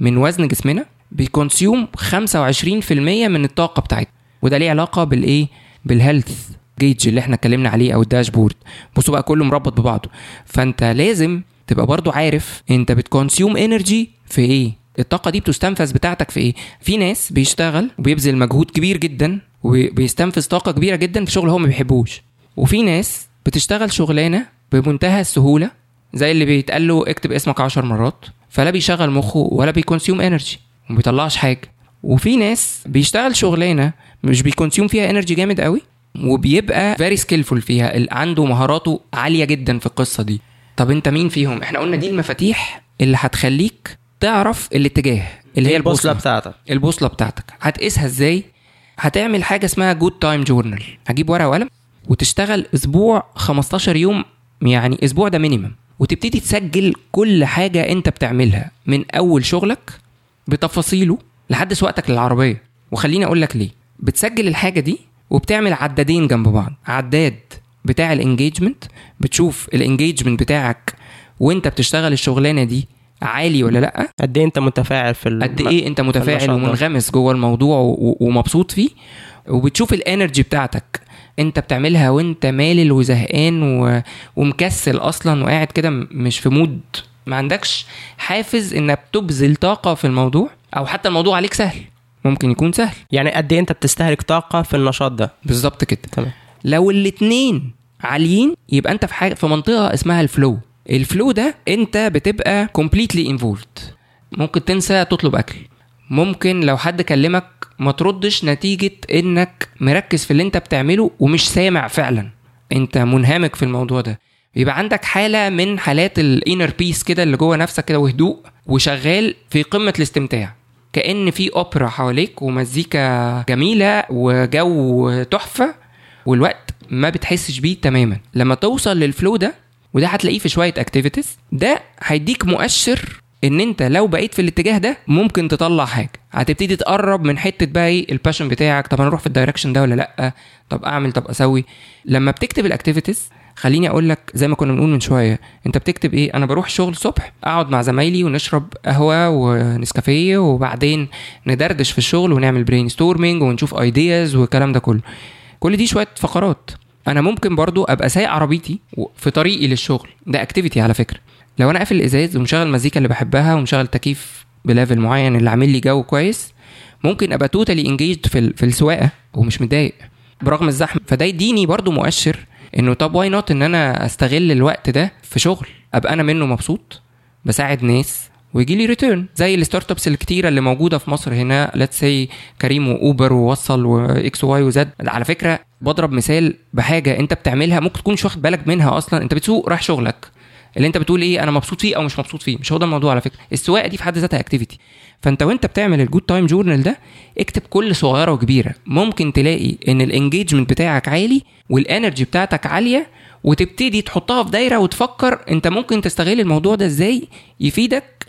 من وزن جسمنا بي consume 25% من الطاقة بتاعتنا. وده ليه علاقة بالإيه؟ بال health gauge اللي إحنا اتكلمنا عليه أو ال dashboard. بصوا بقى كله مربط ببعضه. فأنت لازم تبقى برضو عارف أنت بت consume energy في إيه؟ الطاقة دي بتستنفذ بتاعتك في إيه؟ في ناس بيشتغل وبيبذل مجهود كبير جدا وبيستنفذ طاقة كبيرة جدا في شغل هو ما بيحبوش. وفي ناس بتشتغل شغلانة بمنتهى السهولة زي اللي بيتقال له اكتب اسمك عشر مرات فلا بيشغل مخه ولا بي consume energy وما بيطلعش حاجة. وفي ناس بيشتغل شغلانة مش بي consume فيها energy جامد قوي وبيبقى very skillful فيها عنده مهاراته عالية جدا في القصة دي. طب انت مين فيهم؟ إحنا قلنا دي المفاتيح اللي هتخليك تعرف الاتجاه اللي هي البوصلة البوصلة. بتاعتك؟ البوصلة بتاعتك. هتقيسها إزاي؟ هتعمل حاجة اسمها good time journal هجيب ورقة وقلم وتشتغل أسبوع 15 يوم يعني أسبوع ده minimum وتبتدي تسجل كل حاجة أنت بتعملها من أول شغلك بتفاصيله لحد سواقتك للعربية. وخليني أقول لك ليه. بتسجل الحاجة دي وبتعمل عدادين جنب بعض. عداد بتاع ال engagement بتشوف ال engagement بتاعك وأنت بتشتغل الشغلانة دي عالي ولا لأ؟ قد إيه أنت متفاعل في قد إيه أنت متفاعل. ومنغمس جوه الموضوع و- ومبسوط فيه؟ وبتشوف ال energy بتاعتك. أنت بتعملها وأنت مالل وزهقان و... ومكسل أصلا وقاعد كده مش في mood ما عندكش حافز إنك تبذل طاقة في الموضوع؟ أو حتى الموضوع عليك سهل. ممكن يكون سهل. يعني قد إيه أنت بتستهلك طاقة في النشاط ده؟ بالظبط كده. تمام. لو الاتنين عاليين يبقى أنت في حاجة في منطقة اسمها الفلو الفلو ده انت بتبقى completely involved. ممكن تنسى تطلب أكل. ممكن لو حد كلمك ما تردش نتيجة إنك مركز في اللي انت بتعمله ومش سامع فعلا. انت منهمك في الموضوع ده. بيبقى عندك حالة من حالات ال inner peace كده اللي جوه نفسك كده وهدوء وشغال في قمة الاستمتاع. كأن في اوبرا حواليك ومزيكا جميلة وجو تحفة والوقت ما بتحسش بيه تماما. لما توصل لل flow ده وده هتلاقيه في شوية activities ده هيديك مؤشر إن أنت لو بقيت في الاتجاه ده ممكن تطلع حاجة. هتبتدي تقرب من حتة بقى إيه ال passion بتاعك. طب أنا أروح في ال direction ده ولا لأ؟ طب أعمل طب أسوي. لما بتكتب ال activities خليني أقول لك زي ما كنا بنقول من شوية أنت بتكتب إيه؟ أنا بروح شغل الصبح أقعد مع زمايلي ونشرب قهوة ونسكافيه وبعدين ندردش في الشغل ونعمل brainstorming ونشوف ideas والكلام ده كله. كل دي شوية فقرات. أنا ممكن برضو أبقى سايق عربيتي في طريقي للشغل. ده activity على فكرة. لو أنا قافل الإزاز ومشغل المزيكا اللي بحبها ومشغل تكييف ب level معين اللي عامل لي جو كويس ممكن أبقى totally engaged في في السواقة ومش متضايق برغم الزحمة. فده يديني برضو مؤشر إنه طب why not إن أنا أستغل الوقت ده في شغل؟ أبقى أنا منه مبسوط بساعد ناس ويجي لي return زي ال startups الكتيرة اللي موجودة في مصر هنا. let's say كريم وأوبر ووصل وإكس واي وزد. على فكرة بضرب مثال بحاجة أنت بتعملها. ممكن تكون مش واخد بالك منها أصلا. أنت بتسوق رايح شغلك. اللي أنت بتقول إيه أنا مبسوط فيه أو مش مبسوط فيه. مش هو ده الموضوع على فكرة. السواقة دي في حد ذاتها activity فأنت وأنت بتعمل ال good time journal ده اكتب كل صغيرة وكبيرة. ممكن تلاقي إن ال engagement بتاعك عالي وال energy بتاعتك عالية وتبتدي تحطها في دايرة وتفكر أنت ممكن تستغل الموضوع ده إزاي يفيدك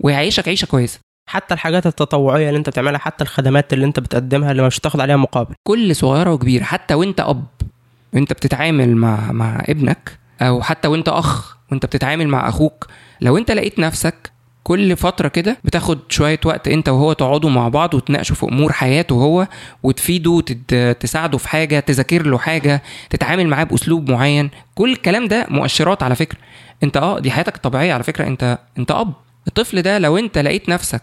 ويعيشك عيشة كويسة. حتى الحاجات التطوعية اللي انت بتعملها حتى الخدمات اللي انت بتقدمها اللي مش هتاخد عليها مقابل. كل صغيرة وكبيرة حتى وانت أب وانت بتتعامل مع مع ابنك أو حتى وانت أخ وانت بتتعامل مع أخوك لو انت لقيت نفسك كل فترة كده بتاخد شوية وقت انت وهو تقعدوا مع بعض وتناقشوا في أمور حياته هو وتفيده تساعده في حاجة تذاكر له حاجة تتعامل معاه بأسلوب معين كل الكلام ده مؤشرات على فكرة. انت آه دي حياتك الطبيعية على فكرة انت انت أب. الطفل ده لو انت لقيت نفسك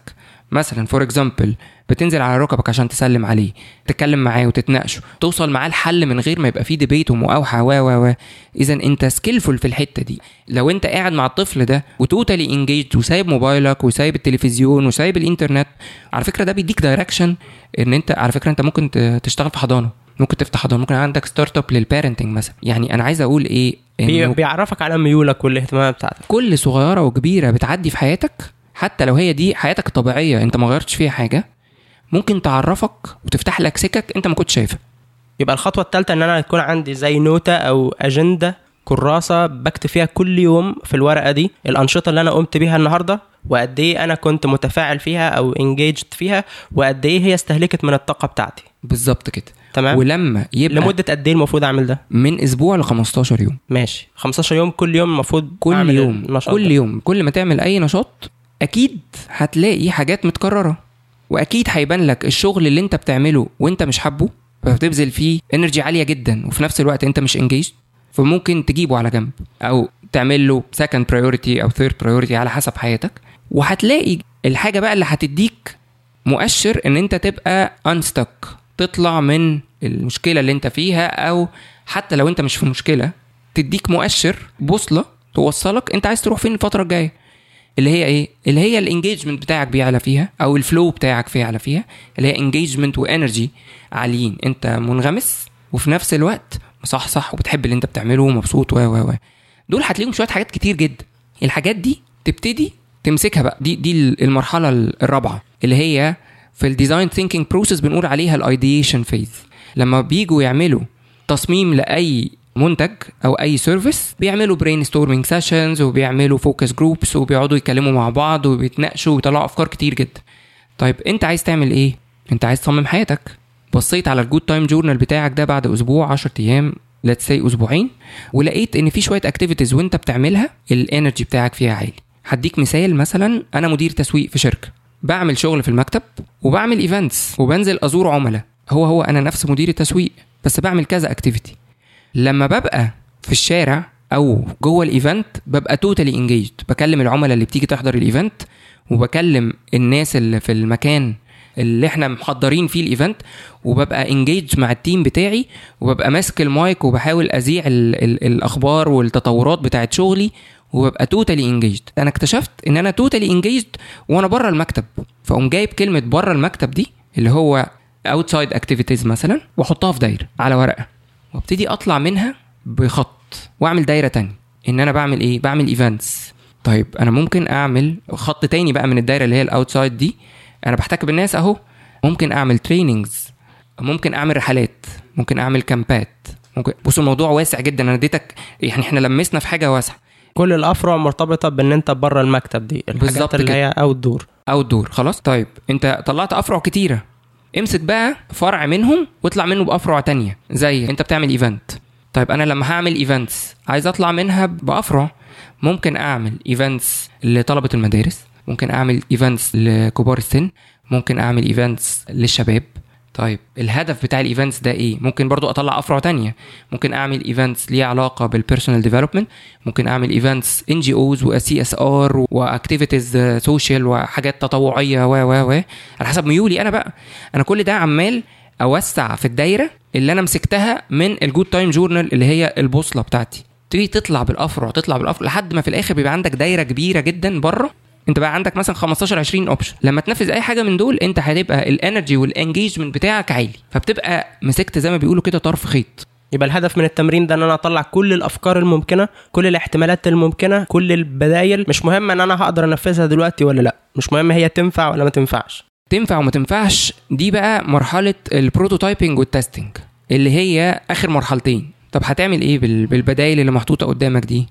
مثلا for example بتنزل على ركبك عشان تسلم عليه تتكلم معاه وتتناقشوا توصل معاه الحل من غير ما يبقى فيه debate ومقاوحة و و و. اذا انت skillful في الحتة دي. لو انت قاعد مع الطفل ده و totally engaged وسايب موبايلك وسايب التلفزيون وسايب الإنترنت على فكرة ده بيديك direction إن انت على فكرة انت ممكن تشتغل في حضانة ممكن تفتح حضانة ممكن عندك startup لل parenting مثلا. يعني أنا عايز أقول إيه؟ إنه بيعرفك على ميولك والاهتمامات بتاعتك. كل صغيرة وكبيرة بتعدي في حياتك حتى لو هي دي حياتك الطبيعية أنت ما غيرتش فيها حاجة ممكن تعرفك وتفتح لك سكك أنت ما كنتش شايفها. يبقى الخطوة الثالثه إن أنا يكون عندي زي نوتة أو أجندة كراسة بكتب فيها كل يوم في الورقة دي الأنشطة اللي أنا قمت بيها النهارده وقد إيه أنا كنت متفاعل فيها أو انجيجد فيها وقد إيه هي استهلكت من الطاقة بتاعتي. بالظبط كده. تمام. ولما يبقى لمدة قد إيه المفروض أعمل ده؟ من أسبوع ل 15 يوم. ماشي. 15 يوم كل يوم المفروض كل أعمل يوم النشاط كل ده. يوم. كل ما تعمل أي نشاط أكيد هتلاقي حاجات متكررة. وأكيد هيبان لك الشغل اللي أنت بتعمله وأنت مش حابه فبتبذل فيه energy عالية جدا. وفي نفس الوقت أنت مش انجيج فممكن تجيبه على جنب. أو تعمل له second priority أو third priority على حسب حياتك. وهتلاقي الحاجة بقى اللي هتديك مؤشر إن أنت تبقى انستك تطلع من المشكلة اللي انت فيها أو حتى لو انت مش في مشكلة تديك مؤشر بوصلة توصلك انت عايز تروح فين الفترة الجاية. اللي هي إيه؟ اللي هي ال engagement بتاعك بيعلى فيها أو ال flow بتاعك بيعلى فيها اللي هي engagement و energy عاليين. انت منغمس وفي نفس الوقت مصحصح وبتحب اللي انت بتعمله ومبسوط و و و. دول هتلاقيهم شوية حاجات كتير جدا. الحاجات دي تبتدي تمسكها بقى. دي دي المرحلة الرابعة اللي هي في ال design thinking process بنقول عليها ال ideation phase لما بيجوا يعملوا تصميم لأي منتج أو أي service بيعملوا brainstorming sessions وبيعملوا focus groups وبيقعدوا يتكلموا مع بعض وبيتناقشوا ويطلعوا أفكار كتير جدا. طيب أنت عايز تعمل إيه؟ أنت عايز تصمم حياتك. بصيت على ال good time journal بتاعك ده بعد أسبوع 10 أيام let's see أسبوعين ولقيت إن في شوية activities وأنت بتعملها ال energy بتاعك فيها عالي. هديك مثال مثلا أنا مدير تسويق في شركة. بعمل شغل في المكتب وبعمل events وبنزل أزور عملاء. هو هو أنا نفس مدير التسويق بس بعمل كذا activity لما ببقى في الشارع أو جوه ال event ببقى totally engaged بكلم العملاء اللي بتيجي تحضر ال event وبكلم الناس اللي في المكان اللي إحنا محضرين فيه ال event وببقى engaged مع ال team بتاعي وببقى ماسك المايك وبحاول أذيع ال ال الأخبار والتطورات بتاعت شغلي وببقى totally engaged أنا اكتشفت إن أنا totally engaged وأنا بره المكتب. فأقوم جايب كلمة بره المكتب دي اللي هو outside activities مثلا وأحطها في دايرة على ورقة. وأبتدي أطلع منها بخط وأعمل دايرة تانية. إن أنا بعمل إيه؟ بعمل events طيب أنا ممكن أعمل خط تاني بقى من الدايرة اللي هي ال outside دي. أنا بحتك بالناس أهو. ممكن أعمل trainings ممكن أعمل رحلات. ممكن أعمل camp ات ممكن بص الموضوع واسع جدا. أنا اديتك يعني إحنا لمسنا في حاجة واسعة. كل الأفرع مرتبطة بإن أنت بره المكتب دي الحاجات اللي. هي outdoor outdoor. خلاص طيب. أنت طلعت أفرع كتيرة. امسك بقى فرع منهم واطلع منه بأفرع تانية. زي أنت بتعمل event طيب أنا لما هعمل events عايز أطلع منها بأفرع ممكن أعمل events لطلبة المدارس ممكن أعمل events لكبار السن ممكن أعمل events للشباب. طيب الهدف بتاع ال events ده إيه؟ ممكن برضو أطلع أفرع تانية. ممكن أعمل events ليها علاقة بال personal development ممكن أعمل events NGOs و CSR و activities social وحاجات تطوعية و و و. على حسب ميولي أنا بقى. أنا كل ده عمال أوسع في الدايرة اللي أنا مسكتها من ال good time journal اللي هي البوصلة بتاعتي. تيجي تطلع بالأفرع تطلع بالأفرع لحد ما في الآخر بيبقى عندك دايرة كبيرة جدا بره. انت بقى عندك مثلا 15 20 option لما تنفذ أي حاجة من دول انت هتبقى ال energy وال engagement بتاعك عالي. فبتبقى مسكت زي ما بيقولوا كده طرف خيط. يبقى الهدف من التمرين ده إن أنا أطلع كل الأفكار الممكنة كل الاحتمالات الممكنة كل البدايل. مش مهم إن أنا هقدر أنفذها دلوقتي ولا لأ. مش مهم هي تنفع ولا ما تنفعش. تنفع وما تنفعش دي بقى مرحلة ال prototyping وال testing اللي هي آخر مرحلتين. طب هتعمل إيه بال- بالبدايل اللي محطوطة قدامك دي؟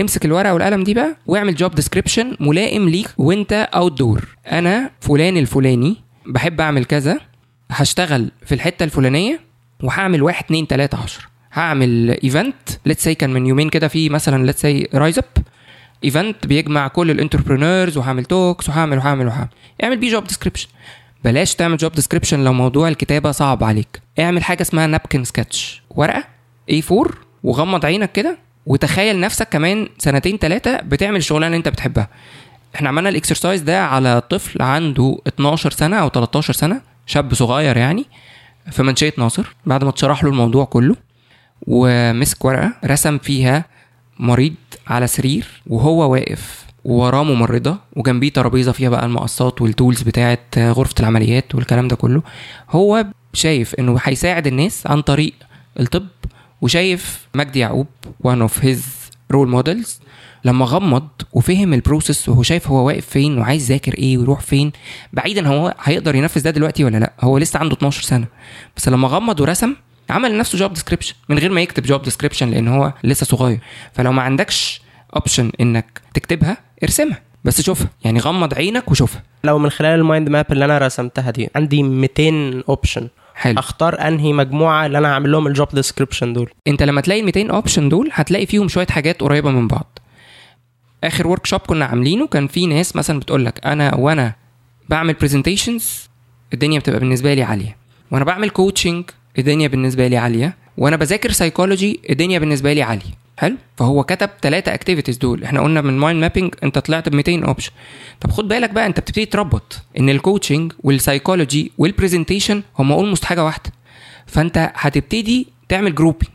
امسك الورقة والقلم دي بقى واعمل job description ملائم ليك وانت outdoor أنا فلان الفلاني بحب أعمل كذا هشتغل في الحتة الفلانية وهعمل واحد اتنين تلاتة عشر هعمل event let's see كان من يومين كده في مثلا let's see RiseUp event بيجمع كل ال entrepreneurs وهعمل talks وهعمل وهعمل وهعمل. اعمل بيه job description بلاش تعمل job description لو موضوع الكتابة صعب عليك. اعمل حاجة اسمها napkin sketch ورقة A4 وغمض عينك كده وتخيل نفسك كمان سنتين ثلاثة بتعمل الشغلانة اللي انت بتحبها. إحنا عملنا الاكسرسايز ده على طفل عنده 12 سنة أو 13 سنة شاب صغير يعني في منشيه ناصر. بعد ما اتشرح له الموضوع كله ومسك ورقة رسم فيها مريض على سرير وهو واقف ووراه ممرضة وجنبيه ترابيزة فيها بقى المقصات والتولز بتاعة غرفة العمليات والكلام ده كله. هو شايف إنه هيساعد الناس عن طريق الطب وشايف مجدي يعقوب one of his role models لما غمض وفهم ال process وهو شايف هو واقف فين وعايز يذاكر إيه ويروح فين بعيدا هو هيقدر ينفذ ده دلوقتي ولا لأ؟ هو لسه عنده 12 سنة. بس لما غمض ورسم عمل لنفسه job description من غير ما يكتب job description لأن هو لسه صغير. فلو ما عندكش option إنك تكتبها ارسمها. بس شوفها. يعني غمض عينك وشوفها. لو من خلال ال mind map اللي أنا رسمتها دي عندي 200 option حلو. أختار أنهي مجموعة اللي أنا هعمل لهم ال job description دول. أنت لما تلاقي ال 200 option دول هتلاقي فيهم شوية حاجات قريبة من بعض. آخر workshop كنا عاملينه كان في ناس مثلا بتقول لك أنا وأنا بعمل presentations الدنيا بتبقى بالنسبة لي عالية. وأنا بعمل coaching الدنيا بالنسبة لي عالية. وأنا بذاكر سايكولوجي الدنيا بالنسبة لي عالية. حلو. فهو كتب ثلاثة activities دول. إحنا قلنا من mind mapping انت طلعت ب 200 option طب خد بالك بقى انت بتبتدي تربط ان ال coaching وال psychology وال presentation هم almost حاجة واحدة. فانت هتبتدي تعمل grouping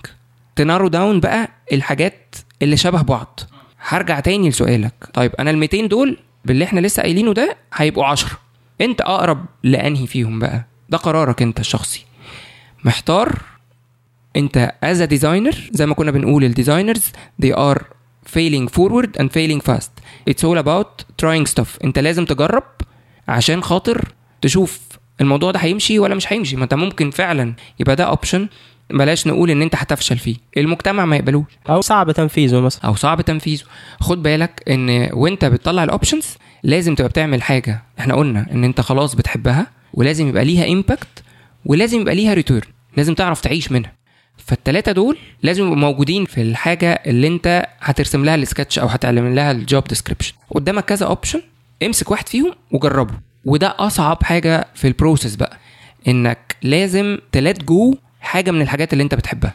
ت narrow down بقى الحاجات اللي شبه بعض. هرجع تاني لسؤالك. طيب أنا ال 200 دول باللي إحنا لسه قايلينه ده هيبقوا 10 انت أقرب لأنهي فيهم بقى؟ ده قرارك انت الشخصي. محتار انت as a designer زي ما كنا بنقول ال designers they are failing forward and failing fast. It's all about trying stuff. انت لازم تجرب عشان خاطر تشوف الموضوع ده هيمشي ولا مش هيمشي. ما انت ممكن فعلا يبقى ده option بلاش نقول ان انت هتفشل فيه. المجتمع ما يقبلوش. أو صعب تنفيذه مثلا. أو صعب تنفيذه. خد بالك إن وإنت بتطلع ال options لازم تبقى بتعمل حاجة إحنا قلنا إن أنت خلاص بتحبها ولازم يبقى ليها impact ولازم يبقى ليها return لازم تعرف تعيش منها. فالتلاتة دول لازم يبقوا موجودين في الحاجة اللي انت هترسم لها السكتش أو هتعمل لها ال job description قدامك كذا option امسك واحد فيهم وجربه. وده أصعب حاجة في ال process بقى إنك لازم ت let go حاجة من الحاجات اللي انت بتحبها.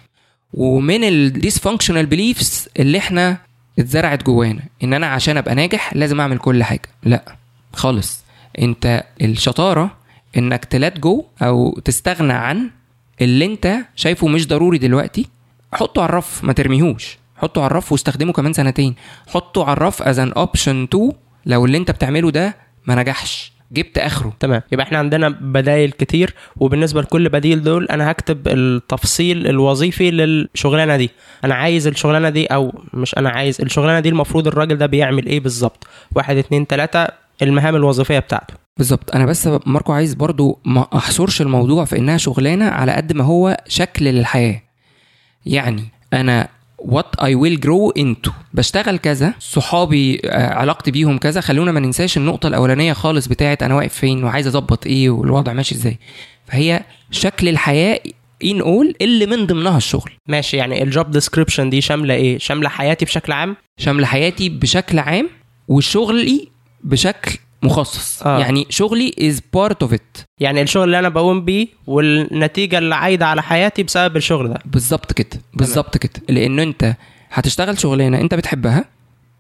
ومن ال dysfunctional beliefs اللي إحنا اتزرعت جوانا إن أنا عشان أبقى ناجح لازم أعمل كل حاجة. لأ خالص. أنت الشطارة إنك ت let go أو تستغنى عن اللي انت شايفه مش ضروري دلوقتي حطه على الرف ما ترميهوش. حطه على الرف واستخدمه كمان سنتين. حطه على الرف as an option 2 لو اللي انت بتعمله ده ما نجحش. جبت آخره. تمام. يبقى إحنا عندنا بدايل كتير وبالنسبة لكل بديل دول أنا هكتب التفصيل الوظيفي للشغلانة دي. أنا عايز الشغلانة دي أو مش أنا عايز الشغلانة دي المفروض الراجل ده بيعمل إيه بالظبط؟ واحد اتنين تلاتة. المهام الوظيفية بتاعته. بالظبط. أنا بس ماركو عايز برضو ما أحصرش الموضوع في إنها شغلانة على قد ما هو شكل للحياة. يعني أنا what I will grow into بشتغل كذا صحابي آه، علاقتي بيهم كذا. خلونا ما ننساش النقطة الأولانية خالص بتاعت أنا واقف فين وعايز أظبط إيه والوضع ماشي إزاي. فهي شكل الحياة in all اللي من ضمنها الشغل. ماشي يعني ال job description دي شاملة إيه؟ شاملة حياتي بشكل عام؟ شاملة حياتي بشكل عام وشغلي بشكل مخصص. آه. يعني شغلي is part of it يعني الشغل اللي أنا بقوم بيه والنتيجة اللي عايدة على حياتي بسبب الشغل ده. بالظبط كده بالظبط كده. لأن أنت هتشتغل شغلانة أنت بتحبها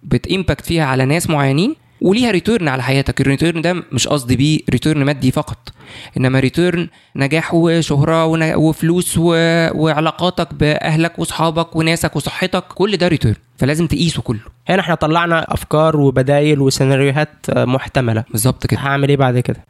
بت impact فيها على ناس معينين وليها return على حياتك. ال return ده مش قصدي بيه return مادي فقط. إنما return نجاح وشهرة وفلوس. وعلاقاتك بأهلك واصحابك وناسك وصحتك كل ده return فلازم تقيسه كله. هنا إحنا طلعنا أفكار وبدايل وسيناريوهات محتملة. بالظبط كده. هعمل إيه بعد كده؟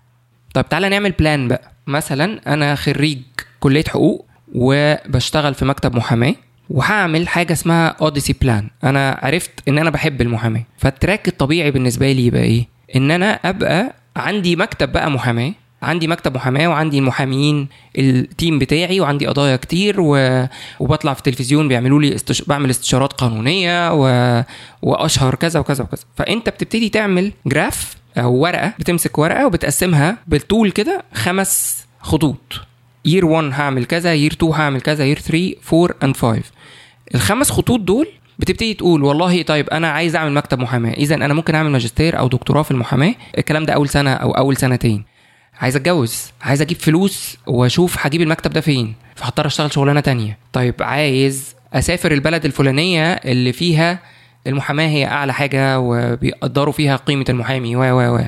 طب تعالى نعمل plan بقى. مثلا أنا خريج كلية حقوق وبشتغل في مكتب محاماة. وهعمل حاجة اسمها Odyssey plan أنا عرفت إن أنا بحب المحاماة. فال track الطبيعي بالنسبة لي يبقى إيه؟ إن أنا أبقى عندي مكتب بقى محاماة. عندي مكتب محاماة وعندي المحامين ال team بتاعي وعندي قضايا كتير و... وبطلع في التلفزيون بيعملوا لي استش... بعمل استشارات قانونية و... وأشهر كذا وكذا وكذا. فأنت بتبتدي تعمل graph أو ورقة بتمسك ورقة وبتقسمها بالطول كده خمس خطوط. يير 1 هعمل كذا يير 2 هعمل كذا يير 3 4 اند 5 الخمس خطوط دول بتبتدي تقول والله طيب أنا عايز أعمل مكتب محاماة اذا أنا ممكن أعمل ماجستير أو دكتوراه في المحاماة الكلام ده أول سنة أو أول سنتين. عايز أتجوز عايز أجيب فلوس وأشوف هجيب المكتب ده فين فهضطر أشتغل شغلانة تانية. طيب عايز أسافر البلد الفلانية اللي فيها المحاماة هي أعلى حاجة وبيقدروا فيها قيمة المحامي و و و.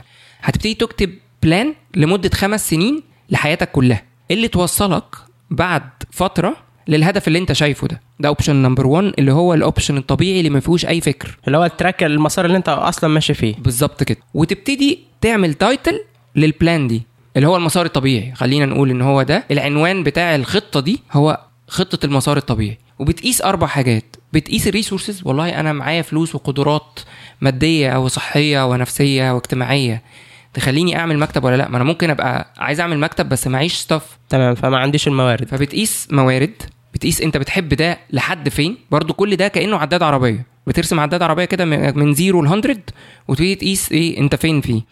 هتبتدي تكتب plan لمدة خمس سنين لحياتك كلها. اللي توصلك بعد فترة للهدف اللي أنت شايفه ده. ده option number 1 اللي هو ال option الطبيعي اللي ما فيهوش أي فكر. اللي هو ال track المسار اللي انت أصلا ماشي فيه. بالظبط كده. وتبتدي تعمل title لل plan دي اللي هو المسار الطبيعي. خلينا نقول إن هو ده العنوان بتاع الخطة دي هو خطة المسار الطبيعي. وبتقيس أربع حاجات. بتقيس ال resources والله أنا معايا فلوس وقدرات مادية وصحيه ونفسيه واجتماعيه تخليني أعمل مكتب ولا لأ؟ ما أنا ممكن أبقى عايز أعمل مكتب بس معيش staff تمام فما عنديش الموارد. فبتقيس موارد. بتقيس انت بتحب ده لحد فين؟ برضو كل ده كأنه عداد عربية. بترسم عداد عربية كده من من zero ل 100 وتبتدي تقيس إيه انت فين فيه.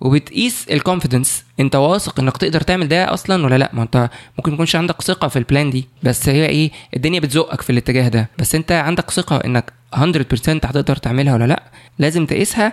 وبتقيس ال confidence انت واثق انك تقدر تعمل ده أصلا ولا لأ؟ ما انت ممكن يكونش عندك ثقة في ال plan دي بس هي إيه الدنيا بتزقك في الاتجاه ده. بس انت عندك ثقة انك 100% هتقدر تعملها ولا لأ؟ لازم تقيسها.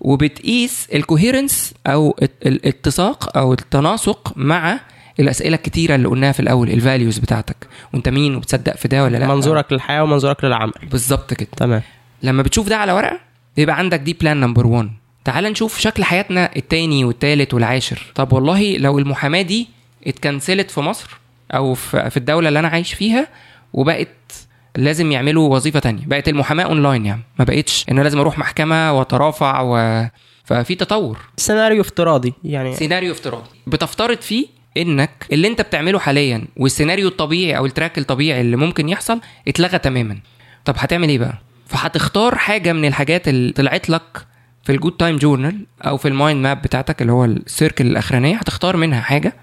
وبتقيس ال coherence أو الاتساق أو التناسق مع الأسئلة الكتيرة اللي قلناها في الأول ال values بتاعتك. وأنت مين وبتصدق في ده ولا لأ؟ منظورك للحياة ومنظورك للعمل. بالظبط كده. تمام. لما بتشوف ده على ورقة يبقى عندك دي plan number 1 تعال نشوف شكل حياتنا التاني والتالت والعاشر. طب والله لو المحاماة دي اتكنسلت في مصر أو في الدولة اللي أنا عايش فيها وبقت لازم يعملوا وظيفة تانية. بقت المحاماة اونلاين يعني ما بقتش ان لازم أروح محكمة وأترافع و... ففي تطور. سيناريو افتراضي يعني. سيناريو افتراضي. بتفترض فيه إنك اللي أنت بتعمله حاليا والسيناريو الطبيعي أو ال track الطبيعي اللي ممكن يحصل اتلغى تماما. طب هتعمل إيه بقى؟ فهتختار حاجة من الحاجات اللي طلعت لك في ال good time journal أو في ال mind map بتاعتك اللي هو ال circle الأخرانية هتختار منها حاجة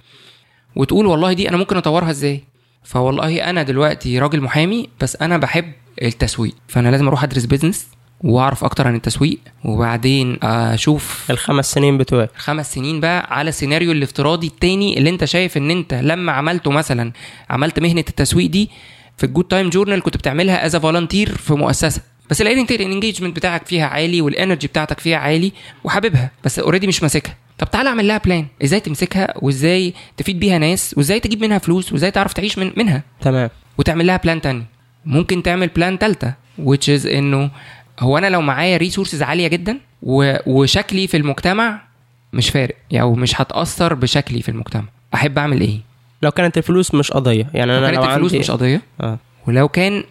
وتقول والله دي أنا ممكن أطورها إزاي؟ فوالله أنا دلوقتي راجل محامي بس أنا بحب التسويق فأنا لازم أروح أدرس business وأعرف أكتر عن التسويق وبعدين أشوف الخمس سنين بتوعي خمس سنين بقى على السيناريو الافتراضي التاني اللي أنت شايف إن أنت لما عملته مثلا عملت مهنة التسويق دي في ال good time journal كنت بتعملها as volunteer في مؤسسة. بس لقيت انت ال engagement بتاعك فيها عالي وال energy بتاعتك فيها عالي وحاببها بس already مش ماسكها. طب تعالى أعمل لها plan إزاي تمسكها وإزاي تفيد بيها ناس وإزاي تجيب منها فلوس وإزاي تعرف تعيش من منها؟ تمام. وتعمل لها plan تاني. ممكن تعمل plan تالتة which is إنه هو أنا لو معايا resources عالية جدا و... وشكلي في المجتمع مش فارق. يعني مش هتأثر بشكلي في المجتمع. أحب أعمل إيه؟ لو كانت الفلوس مش قضية. يعني لو أنا كانت لو الفلوس عندي مش قضية آه. ولو كان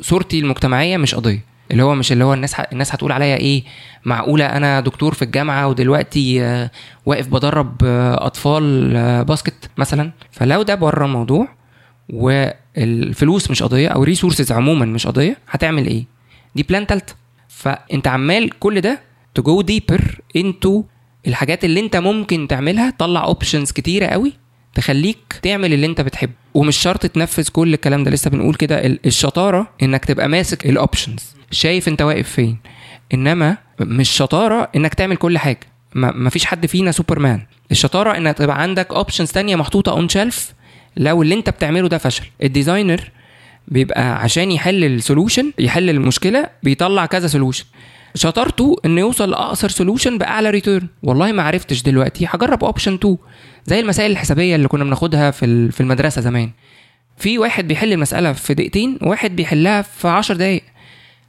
صورتي المجتمعية مش قضية. اللي هو مش اللي هو الناس ح... الناس هتقول عليا إيه؟ معقولة أنا دكتور في الجامعة ودلوقتي آه، واقف بدرب آه، أطفال آه، basket مثلا. فلو ده بره الموضوع والفلوس مش قضية أو resources عموما مش قضية هتعمل إيه؟ دي plan تالتة. فانت عمال كل ده go deeper into الحاجات اللي انت ممكن تعملها طلع options كتيرة قوي تخليك تعمل اللي انت بتحبه. ومش شرط تنفذ كل الكلام ده لسه بنقول كده ال- الشطارة انك تبقى ماسك ال options شايف انت واقف فين. انما مش شطارة انك تعمل كل حاجة. ما مفيش حد فينا سوبرمان الشطارة انك تبقى عندك options تانية محطوطة on shelf لو اللي انت بتعمله ده فشل. ال designer بيبقى عشان يحل ال solution يحل المشكلة بيطلع كذا solution. شطارته إنه يوصل لأقصر solution بأعلى return والله ما عرفتش دلوقتي هجرب option 2 زي المسائل الحسابية اللي كنا بناخدها في في المدرسة زمان. في واحد بيحل المسألة في دقيقتين وواحد بيحلها في 10 دقائق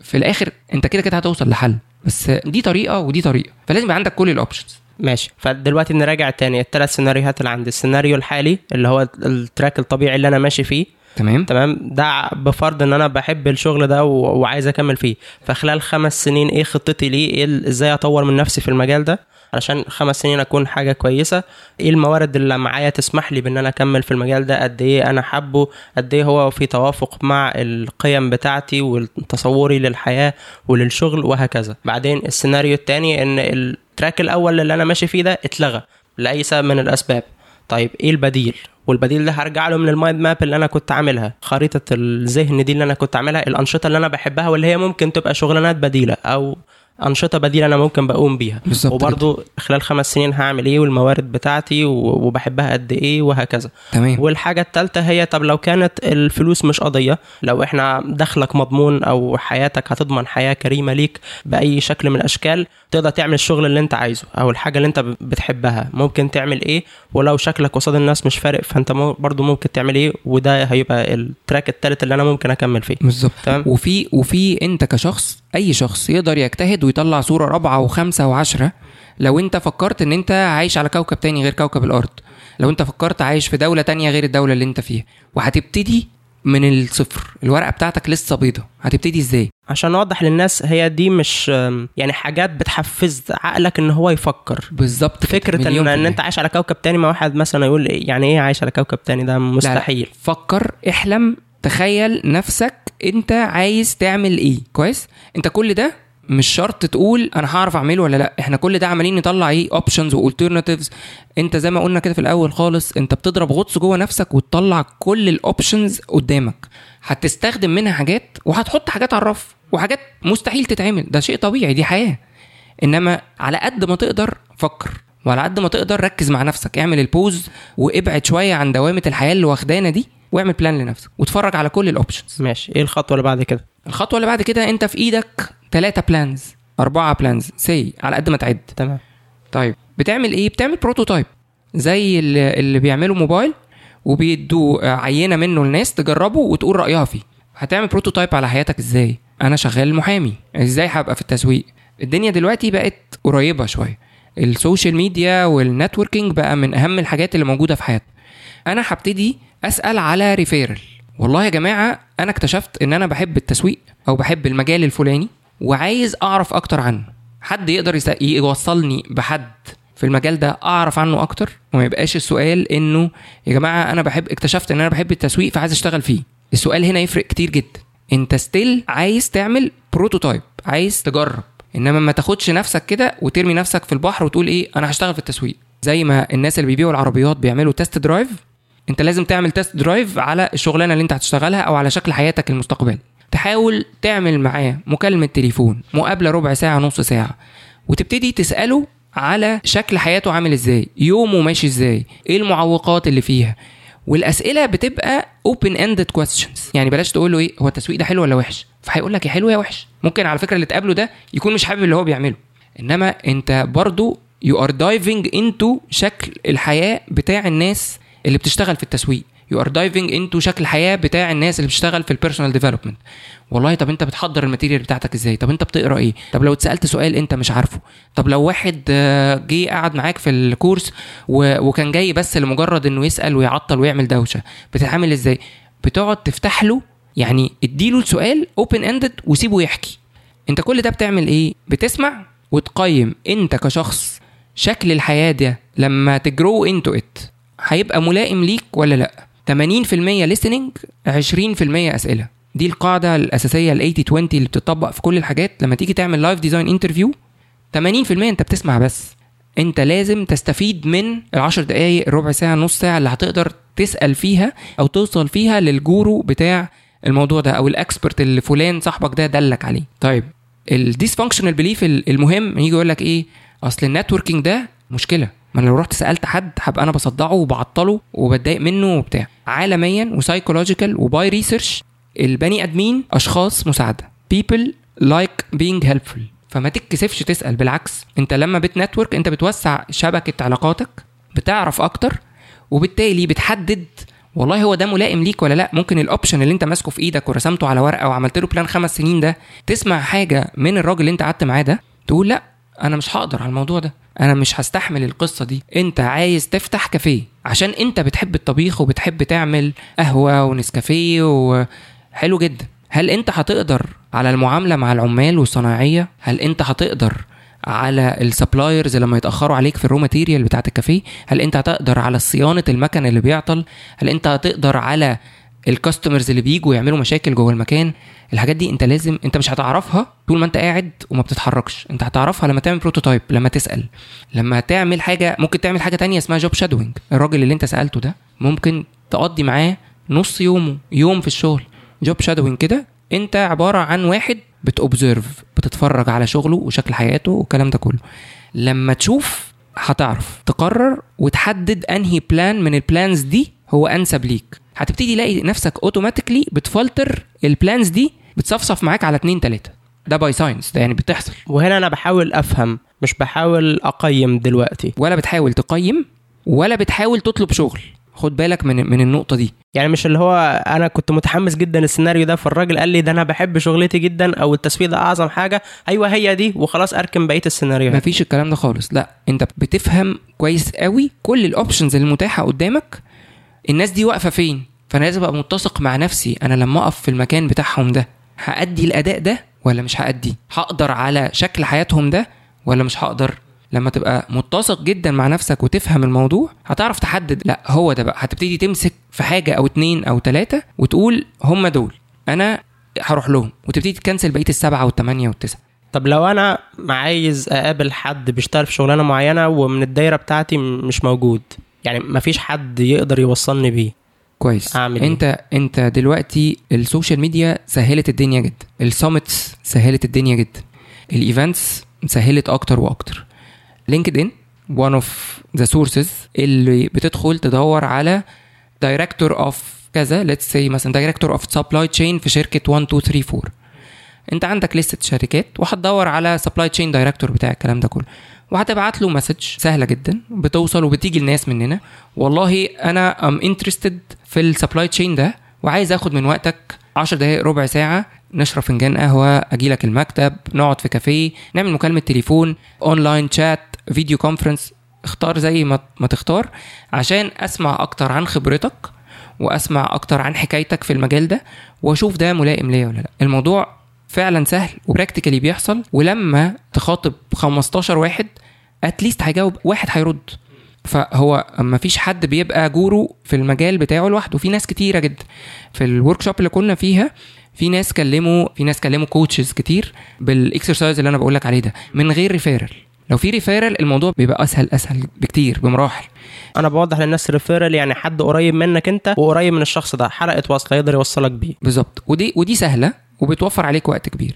في الآخر أنت كده كده هتوصل لحل. بس دي طريقة ودي طريقة. فلازم يبقى عندك كل ال options ماشي. فدلوقتي نراجع تاني الثلاث سيناريوهات اللي عندي السيناريو الحالي اللي هو ال track الطبيعي اللي أنا ماشي فيه. تمام؟ تمام. ده بفرض إن أنا بحب الشغل ده وعايز أكمل فيه. فخلال خمس سنين إيه خطتي ليه؟ إيه إزاي أطور من نفسي في المجال ده؟ علشان خمس سنين أكون حاجة كويسة. إيه الموارد اللي معايا تسمح لي بإن أنا أكمل في المجال ده؟ قد إيه أنا حابه؟ قد إيه هو في توافق مع القيم بتاعتي وتصوري للحياة وللشغل؟ وهكذا. بعدين السيناريو الثاني إن ال track الأول اللي أنا ماشي فيه ده اتلغى لأي سبب من الأسباب. طيب إيه البديل؟ والبديل ده هرجع له من ال mind map اللي أنا كنت عاملها. خريطة الذهن دي اللي أنا كنت عاملها الأنشطة اللي أنا بحبها واللي هي ممكن تبقى شغلانات بديلة أو أنشطة بديلة أنا ممكن بقوم بيها. وبرضو خلال خمس سنين هعمل إيه والموارد بتاعتي وبحبها قد إيه وهكذا. تمام. والحاجة التالتة هي طب لو كانت الفلوس مش قضية لو إحنا دخلك مضمون أو حياتك هتضمن حياة كريمة ليك بأي شكل من الأشكال تقدر تعمل الشغل اللي أنت عايزه أو الحاجة اللي أنت بتحبها. ممكن تعمل إيه؟ ولو شكلك قصاد الناس مش فارق فأنت برضو ممكن تعمل إيه؟ وده هيبقى التراك التالت اللي أنا ممكن أكمل فيه. بالظبط. تمام؟ وفي وفي أنت كشخص أي شخص يقدر يجتهد ويطلع صورة رابعة وخمسة وعشرة. لو أنت فكرت إن أنت عايش على كوكب تاني غير كوكب الأرض لو أنت فكرت عايش في دولة تانية غير الدولة اللي أنت فيها وهتبتدي من الصفر. الورقة بتاعتك لسه بيضة. هتبتدي إزاي؟ عشان نوضح للناس هي دي مش يعني حاجات بتحفز عقلك إن هو يفكر. بالظبط فكرة إن, إن. أنت عايش على كوكب تاني ما واحد مثلا يقول إيه- يعني إيه عايش على كوكب تاني؟ ده لا، لا. مستحيل فكر احلم تخيل نفسك انت عايز تعمل إيه. كويس؟ انت كل ده مش شرط تقول أنا هعرف اعمله ولا لا. إحنا كل ده عمالين نطلع إيه options و alternatives انت زي ما قلنا كده في الأول خالص انت بتضرب غطس جوه نفسك وتطلع كل ال options قدامك. هتستخدم منها حاجات وهتحط حاجات على الرف وحاجات مستحيل تتعمل. ده شيء طبيعي دي حياة. انما على قد ما تقدر فكر وعلى قد ما تقدر ركز مع نفسك. اعمل ال pause وابعد شوية عن دوامة الحياة اللي واخدانا دي. واعمل plan لنفسك واتفرج على كل ال options ماشي. إيه الخطوة اللي بعد كده؟ الخطوة اللي بعد كده أنت في إيدك ثلاثة plans أربعة plans سي على قد ما تعد. تمام. طيب بتعمل إيه؟ بتعمل prototype زي اللي, بيعملوا موبايل وبيدوا عينة منه للناس تجربه وتقول رأيها فيه. هتعمل prototype على حياتك إزاي؟ أنا شغال محامي إزاي هبقى في التسويق؟ الدنيا دلوقتي بقت قريبة شوية. ال social media وال networking بقى من أهم الحاجات اللي موجودة في حياتنا. أنا هبتدي أسأل على referral والله يا جماعة أنا اكتشفت إن أنا بحب التسويق أو بحب المجال الفلاني وعايز أعرف أكتر عنه. حد يقدر يوصلني بحد في المجال ده أعرف عنه أكتر؟ وما يبقاش السؤال إنه يا جماعة أنا بحب اكتشفت إن أنا بحب التسويق فعايز أشتغل فيه. السؤال هنا يفرق كتير جدا. أنت still عايز تعمل prototype عايز تجرب. إنما ما تاخدش نفسك كده وترمي نفسك في البحر وتقول إيه أنا هشتغل في التسويق. زي ما الناس اللي بيبيعوا العربيات بيعملوا test drive انت لازم تعمل test drive على الشغلانة اللي انت هتشتغلها أو على شكل حياتك المستقبلي. تحاول تعمل معاه مكالمة تليفون مقابلة ربع ساعة نص ساعة وتبتدي تسأله على شكل حياته عامل إزاي يومه ماشي إزاي إيه المعوقات اللي فيها. والأسئلة بتبقى open ended questions. يعني بلاش تقول له إيه هو التسويق ده حلو ولا وحش؟ فهيقول لك يا حلو يا وحش. ممكن على فكرة اللي تقابله ده يكون مش حابب اللي هو بيعمله. إنما أنت برضو you are diving into شكل الحياة بتاع الناس اللي بتشتغل في التسويق. You are diving into شكل الحياة بتاع الناس اللي بتشتغل في ال personal development والله طب انت بتحضر ال material بتاعتك إزاي؟ طب انت بتقرأ إيه؟ طب لو اتسألت سؤال انت مش عارفه. طب لو واحد آه، جه قعد معاك في ال course. وكان جاي بس لمجرد انه يسأل ويعطل ويعمل دوشة بتتعامل إزاي؟ بتقعد تفتح له يعني اديله السؤال open ended وسيبه يحكي. انت كل ده بتعمل إيه؟ بتسمع وتقيم انت كشخص شكل الحياة ده لما ت grow into it هيبقى ملائم ليك ولا لا؟ 80% listening 20% أسئلة. دي القاعدة الأساسية ال 80 20 اللي بتطبق في كل الحاجات. لما تيجي تعمل life design interview 80% أنت بتسمع بس. أنت لازم تستفيد من العشر دقايق الربع ساعة نص ساعة اللي هتقدر تسأل فيها أو توصل فيها لل guru بتاع الموضوع ده أو ال expert اللي فلان صاحبك ده دلك عليه. طيب ال dysfunctional belief المهم يجي يقول لك إيه؟ أصل ال networking ده مشكلة. ما أنا لو رحت سألت حد هبقى أنا بصدعه وبعطله وبتضايق منه وبتاع. عالميا و psychological و by research البني أدمين أشخاص مساعدة. People like being helpful. فما تتكسفش تسأل بالعكس. أنت لما بت network أنت بتوسع شبكة علاقاتك بتعرف أكتر وبالتالي بتحدد والله هو ده ملائم ليك ولا لأ. ممكن ال option اللي أنت ماسكه في إيدك ورسمته على ورقة وعملت له plan خمس سنين ده تسمع حاجة من الراجل اللي أنت قعدت معاه ده تقول لأ أنا مش هقدر على الموضوع ده. أنا مش هستحمل القصة دي. أنت عايز تفتح كافيه. عشان أنت بتحب الطبيخ وبتحب تعمل قهوة ونسكافيه وحلو جدا. هل أنت هتقدر على المعاملة مع العمال والصناعيه هل أنت هتقدر على ال suppliers لما يتأخروا عليك في ال raw material بتاعت الكافيه؟ هل أنت هتقدر على صيانة المكن اللي بيعطل؟ هل أنت هتقدر على ال customers اللي بيجوا يعملوا مشاكل جوه المكان الحاجات دي انت لازم انت مش هتعرفها طول ما انت قاعد وما بتتحركش. انت هتعرفها لما تعمل prototype لما تسأل. لما تعمل حاجة ممكن تعمل حاجة تانية اسمها job shadowing الراجل اللي انت سألته ده ممكن تقضي معاه نص يومه يوم في الشغل. job shadowing كده انت عبارة عن واحد بت observe بتتفرج على شغله وشكل حياته والكلام ده كله. لما تشوف هتعرف. تقرر وتحدد أنهي plan من ال plans دي هو أنسب ليك. هتبتدي تلاقي نفسك automatically بتفلتر ال plans دي بتصفصف معاك على اتنين تلاتة. ده by science ده يعني بتحصل. وهنا أنا بحاول أفهم مش بحاول أقيم دلوقتي. ولا بتحاول تقيم ولا بتحاول تطلب شغل. خد بالك من من النقطة دي. يعني مش اللي هو أنا كنت متحمس جدا السيناريو ده فالراجل قال لي ده أنا بحب شغلتي جدا أو التسويق ده أعظم حاجة. أيوه هي دي وخلاص أركن بقية السيناريو مفيش الكلام ده خالص. لا أنت بتفهم كويس قوي كل ال options المتاحة قدامك الناس دي واقفة فين؟ فأنا لازم أبقى متسق مع نفسي. أنا لما أقف في المكان بتاعهم ده هأدي الأداء ده ولا مش هأدي؟ هقدر على شكل حياتهم ده ولا مش هقدر؟ لما تبقى متسق جدا مع نفسك وتفهم الموضوع هتعرف تحدد. لا هو ده بقى. هتبتدي تمسك في حاجة أو اتنين أو تلاتة وتقول هم دول. أنا هروح لهم. وتبتدي تكنسل بقية السبعة والثمانيه والتسعة. طب لو أنا عايز أقابل حد بيشتغل في شغلانة معينة ومن الدايرة بتاعتي مش موجود يعني مفيش حد يقدر يوصلني بيه. كويس. أعمل إيه؟ أنت أنت دلوقتي ال social media سهلت الدنيا جدا ال summits سهلت الدنيا جدا ال events سهلت أكتر وأكتر. LinkedIn one of the sources اللي بتدخل تدور على director of كذا. let's see مثلا director of supply chain في شركة 1 2 3 4 انت عندك list ة شركات وهتدور على supply chain director بتاع الكلام ده كله. وهتبعت له message سهلة جدا بتوصل وبتيجي الناس مننا. والله أنا am interested في ال supply chain ده وعايز آخد من وقتك 10 دقائق ربع ساعة نشرب فنجان قهوة أجي لك المكتب نقعد في كافيه نعمل مكالمة تليفون online chat video conference اختار زي ما تختار عشان أسمع أكتر عن خبرتك وأسمع أكتر عن حكايتك في المجال ده وأشوف ده ملائم ليا ولا لأ. الموضوع فعلا سهل و practically بيحصل ولما تخاطب 15 واحد at least هيجاوب واحد هيرد. فهو ما فيش حد بيبقى guru في المجال بتاعه لوحده. في ناس كتيرة جدا في ال workshop اللي كنا فيها في ناس كلموا في ناس كلموا coaches كتير بال exercise اللي أنا بقول لك عليه ده من غير ريفيرال لو في ريفيرال الموضوع بيبقى أسهل أسهل بكتير بمراحل. أنا بوضح للناس referral يعني حد قريب منك أنت وقريب من الشخص ده حلقة وصل يقدر يوصلك بيه. بالظبط. ودي ودي سهلة. وبتوفر عليك وقت كبير.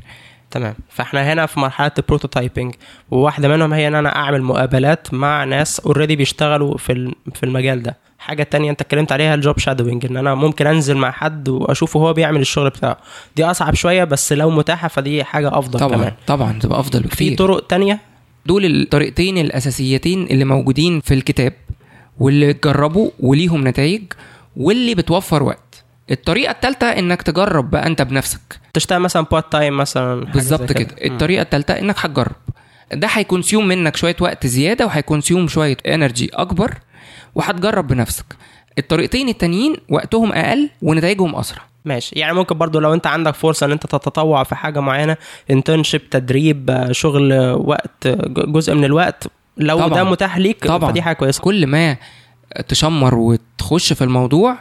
تمام. فاحنا هنا في مرحلة ال prototyping وواحدة منهم هي إن أنا أعمل مقابلات مع ناس already بيشتغلوا في في المجال ده. حاجة تانية أنت اتكلمت عليها ال job shadowing إن أنا ممكن أنزل مع حد وأشوفه هو بيعمل الشغل بتاعه. دي أصعب شوية بس لو متاحة فدي حاجة أفضل طبعا كمان. طبعا تبقى أفضل في بكتير. طرق تانية؟ دول الطريقتين الأساسيتين اللي موجودين في الكتاب واللي اتجربوا وليهم نتائج واللي بتوفر وقت. الطريقة الثالثه إنك تجرب بقى أنت بنفسك. تشتغل مثلا part time مثلا بالظبط كده. الطريقة الثالثه إنك هتجرب. ده هي consume منك شوية وقت زيادة وهي consume شوية energy أكبر وهتجرب بنفسك. الطريقتين التانيين وقتهم أقل ونتائجهم أسرع. ماشي. يعني ممكن برضو لو أنت عندك فرصة إن أنت تتطوع في حاجة معينة internship تدريب شغل وقت جزء من الوقت لو طبعاً. ده متاح ليك طبعا. فدي حاجة كويسة. كل ما تشمر وتخش في الموضوع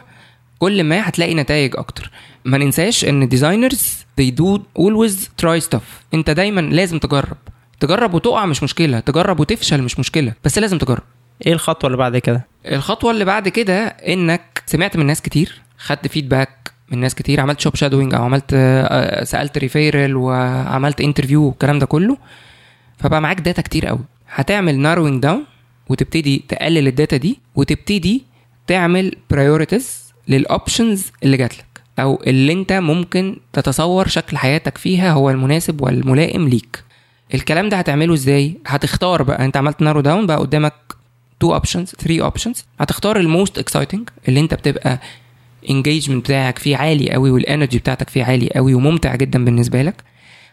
كل ما هتلاقي نتائج أكتر. ما ننساش إن designers they do always try stuff. أنت دايما لازم تجرب. تجرب وتقع مش مشكلة. تجرب وتفشل مش مشكلة. بس لازم تجرب. إيه الخطوة اللي بعد كده؟ الخطوة اللي بعد كده إنك سمعت من ناس كتير خدت feedback من ناس كتير عملت job shadowing أو عملت آه، سألت referral وعملت interview والكلام ده كله. فبقى معاك data كتير قوي. هتعمل narrowing down وتبتدي تقلل ال data دي وتبتدي تعمل priorities لل options اللي جات لك أو اللي أنت ممكن تتصور شكل حياتك فيها هو المناسب والملائم ليك. الكلام ده هتعمله إزاي؟ هتختار بقى أنت عملت narrow down بقى قدامك two options 3 options هتختار ال most exciting اللي أنت بتبقى engagement بتاعك فيه عالي قوي وال energy بتاعتك فيه عالي قوي وممتع جدا بالنسبة لك.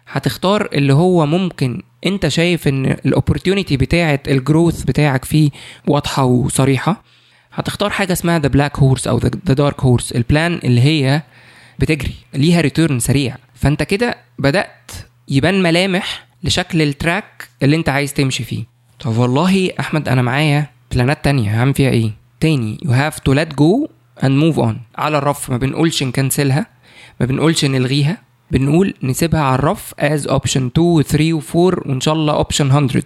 هتختار اللي هو ممكن أنت شايف إن ال opportunity بتاعه ال growth بتاعك فيه واضحة وصريحة. هتختار حاجة اسمها the black horse أو the dark horse ال plan اللي هي بتجري ليها return سريع. فأنت كده بدأت يبان ملامح لشكل ال track اللي أنت عايز تمشي فيه. طب والله أحمد أنا معايا plan ات تانية. هعمل فيها إيه؟ تاني you have to let go and move on. على الرف ما بنقولش ن cancel ها ما بنقولش نلغيها. بنقول نسيبها على الرف as option 2 و 3 و 4 وإن شاء الله option 100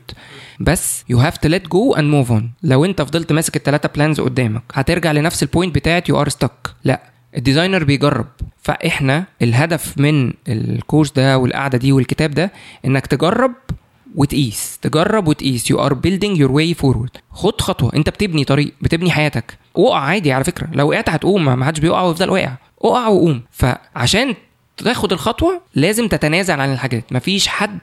بس you have to let go and move on. لو انت فضلت ماسك الثلاثه plans قدامك هترجع لنفس ال point بتاعت you are stuck. لا ال designer بيجرب. فإحنا الهدف من ال course ده والقعدة دي والكتاب ده إنك تجرب وتقيس تجرب وتقيس you are building your way forward خد خطوة. انت بتبني طريق بتبني حياتك. وقع عادي على فكرة. لو وقعت هتقوم. ما حدش بيقع ويفضل واقع. اقع وقوم. فعشان تاخد الخطوة لازم تتنازل عن الحاجات. مفيش حد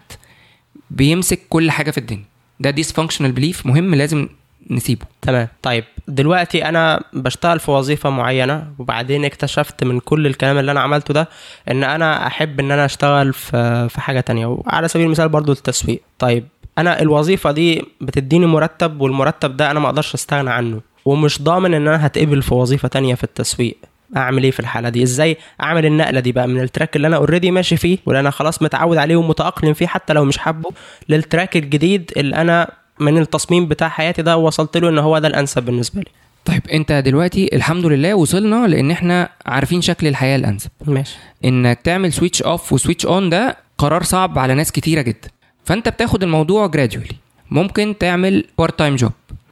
بيمسك كل حاجة في الدنيا. ده ديسفانكشنال بليف مهم لازم نسيبه. تمام. طيب دلوقتي أنا بشتغل في وظيفة معينة وبعدين اكتشفت من كل الكلام اللي أنا عملته ده إن أنا أحب إن أنا أشتغل في في حاجة تانية. وعلى سبيل المثال برضو التسويق. طيب أنا الوظيفة دي بتديني مرتب والمرتب ده أنا ما أقدرش أستغنى عنه ومش ضامن إن أنا هتقبل في وظيفة تانية في التسويق. أعمل إيه في الحالة دي؟ إزاي أعمل النقلة دي بقى من ال track اللي أنا already ماشي فيه واللي أنا خلاص متعود عليه ومتأقلم فيه حتى لو مش حابه لل track الجديد اللي أنا من التصميم بتاع حياتي ده وصلت له إن هو ده الأنسب بالنسبة لي. طيب أنت دلوقتي الحمد لله وصلنا لأن إحنا عارفين شكل الحياة الأنسب. ماشي. انك تعمل switch off و switch on ده قرار صعب على ناس كتيرة جدا. فأنت بتاخد الموضوع gradually ممكن تعمل part time job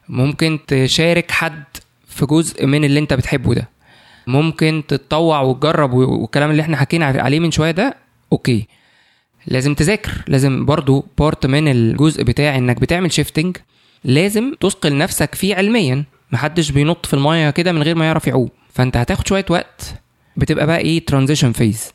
ممكن تشارك حد في جزء من اللي أنت بتحبه ده. ممكن تتطوع وتجرب والكلام اللي إحنا حكينا عليه من شوية ده Okay. لازم تذاكر. لازم برضو part من الجزء بتاع إنك بتعمل shifting لازم تثقل نفسك فيه علميا. محدش بينط في المايه كده من غير ما يعرف يعوم. فأنت هتاخد شوية وقت. بتبقى بقى إيه transition phase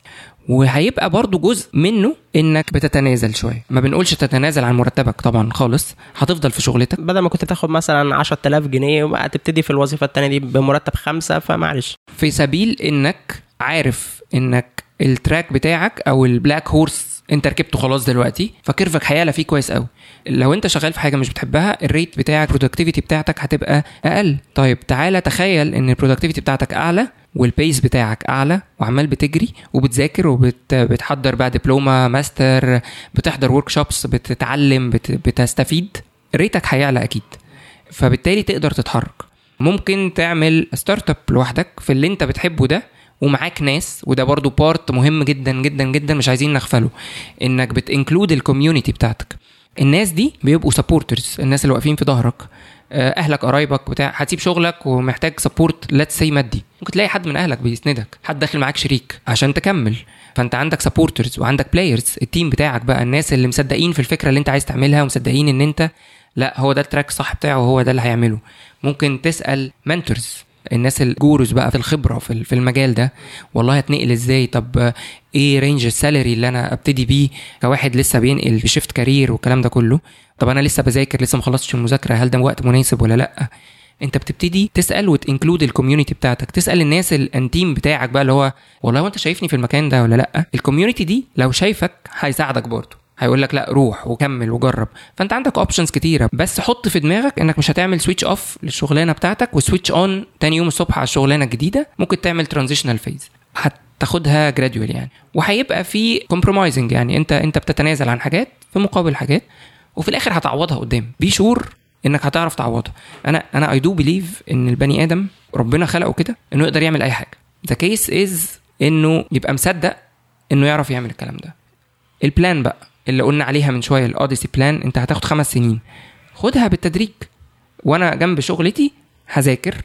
وهيبقى برضو جزء منه إنك بتتنازل شوية. ما بنقولش تتنازل عن مرتبك طبعا خالص هتفضل في شغلتك. بدل ما كنت تاخد مثلا 10000 جنيه وهتبتدي في الوظيفة التانية دي بمرتب خمسة فمعلش. في سبيل إنك عارف إنك ال track بتاعك أو ال black horse أنت ركبته خلاص دلوقتي فكيرفك هيعلى فيه كويس قوي لو أنت شغال في حاجة مش بتحبها ال rate بتاعك ال productivity بتاعتك هتبقى أقل. طيب تعالى تخيل إن ال productivity بتاعتك أعلى وال pace بتاعك أعلى وعمال بتجري وبتذاكر وبتحضر بقى دبلومة ماستر بتحضر workshops بتتعلم بت... بتستفيد. rate ك هيعلى أكيد. فبالتالي تقدر تتحرك. ممكن تعمل startup لوحدك في اللي انت بتحبه ده ومعاك ناس وده برضو part مهم جدا جدا جدا مش عايزين نغفله. إنك بت include ال community بتاعتك. الناس دي بيبقوا supporters الناس اللي واقفين في ظهرك. أهلك قرايبك بتاع هتسيب شغلك ومحتاج support let's say مادي. ممكن تلاقي حد من أهلك بيسندك حد داخل معاك شريك عشان تكمل. فأنت عندك supporters وعندك players ال team بتاعك بقى الناس اللي مصدقين في الفكرة اللي أنت عايز تعملها ومصدقين إن أنت لا هو ده ال track الصح بتاعه وهو ده اللي هيعمله. ممكن تسأل mentors الناس ال gurus بقى في الخبرة في في المجال ده والله هتنقل إزاي؟ طب إيه range ال salary اللي أنا أبتدي بيه كواحد لسه بينقل في shift career والكلام ده كله؟ طب أنا لسه بذاكر لسه ما خلصتش المذاكرة هل ده وقت مناسب ولا لأ؟ أنت بتبتدي تسأل وت include ال community بتاعتك تسأل الناس الانتيم بتاعك بقى اللي هو والله وأنت شايفني في المكان ده ولا لأ؟ ال community دي لو شايفك هيساعدك برضه. هيقول لك لا روح وكمل وجرب. فأنت عندك options كتيرة بس حط في دماغك إنك مش هتعمل switch off للشغلانة بتاعتك و switch on تاني يوم الصبح على الشغلانه الجديده ممكن تعمل transitional phase هتاخدها gradual يعني. وهيبقى في compromising يعني. أنت أنت بتتنازل عن حاجات في مقابل حاجات وفي الآخر هتعوضها قدام. be sure إنك هتعرف تعوضها. أنا أنا I do believe إن البني آدم ربنا خلقه كده إنه يقدر يعمل أي حاجة. the case is إنه يبقى مصدق إنه يعرف يعمل الكلام ده. ال plan بقى. اللي قلنا عليها من شوية ال odyssey plan انت هتاخد خمس سنين. خدها بالتدريج. وأنا جنب شغلتي هذاكر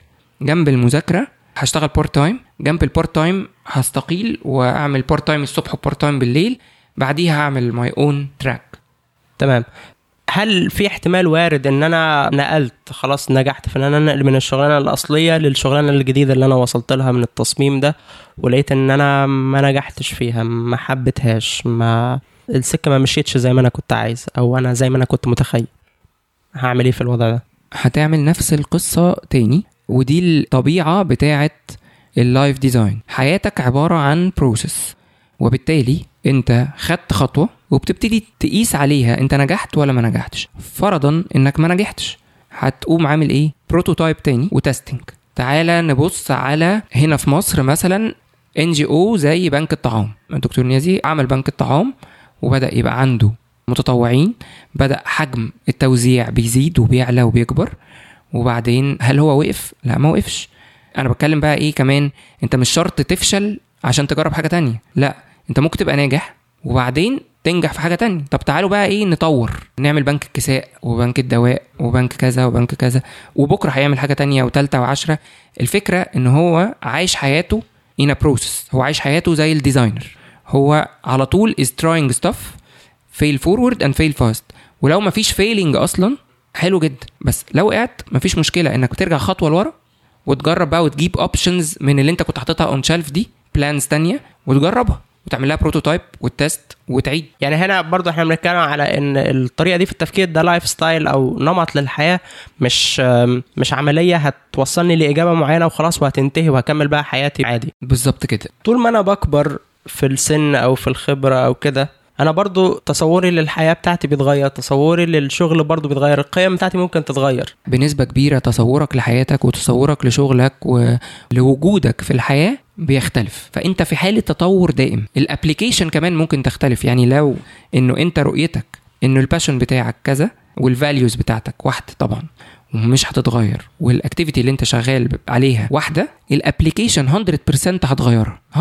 جنب المذاكرة هشتغل part time جنب ال part time هستقيل وأعمل part time الصبح و part time بالليل بعديها هعمل my own track تمام. هل في احتمال وارد إن أنا نقلت خلاص نجحت في إن أنا أنقل من الشغلانة الأصلية للشغلانة الجديدة اللي أنا وصلت لها من التصميم ده ولقيت إن أنا ما نجحتش فيها ما حبيتهاش ما السكة ما مشيتش زي ما أنا كنت عايز أو أنا زي ما أنا كنت متخيل. هعمل إيه في الوضع ده؟ هتعمل نفس القصة تاني ودي الطبيعة بتاعة ال life design حياتك عبارة عن process وبالتالي أنت خدت خطوة وبتبتدي تقيس عليها أنت نجحت ولا ما نجحتش. فرضا إنك ما نجحتش. هتقوم عامل إيه؟ prototype تاني و testing تعالى نبص على هنا في مصر مثلا ان جي أو زي بنك الطعام. الدكتور نيازي عمل بنك الطعام وبدأ يبقى عنده متطوعين بدأ حجم التوزيع بيزيد وبيعلى وبيكبر. وبعدين هل هو وقف؟ لا ما وقفش. أنا بتكلم بقى إيه كمان؟ أنت مش شرط تفشل عشان تجرب حاجة تانية. لا أنت ممكن تبقى ناجح وبعدين تنجح في حاجة تانية. طب تعالوا بقى إيه نطور. نعمل بنك الكساء وبنك الدواء وبنك كذا وبنك كذا. وبكرة هيعمل حاجة تانية وتالتة وعشرة. الفكرة إن هو عايش حياته a process. هو عايش حياته زي ال designer. هو على طول is trying stuff fail forward and fail fast. ولو مفيش failing أصلا حلو جدا. بس لو وقعت مفيش مشكلة. إنك ترجع خطوة لورا وتجرب بقى وتجيب options من اللي أنت كنت حاططها on shelf دي plans تانية وتجربها. وتعمل لها prototype و test وتعيد. يعني هنا برضو إحنا بنتكلم على إن الطريقة دي في التفكير ده lifestyle أو نمط للحياة مش مش عملية هتوصلني لإجابة معينة وخلاص وهتنتهي وهكمل بقى حياتي عادي. بالظبط كده. طول ما أنا بكبر في السن أو في الخبرة أو كده. أنا برضو تصوري للحياة بتاعتي بيتغير تصوري للشغل برضو بيتغير القيم بتاعتي ممكن تتغير. بنسبة كبيرة تصورك لحياتك وتصورك لشغلك ولوجودك في الحياة بيختلف. فأنت في حالة تطور دائم. الابلكيشن كمان ممكن تختلف. يعني لو إنه أنت رؤيتك إنه ال passion بتاعك كذا وال values بتاعتك واحدة طبعا. ومش هتتغير. وال activity اللي انت شغال عليها واحدة ال application 100% هتغيرها. 100%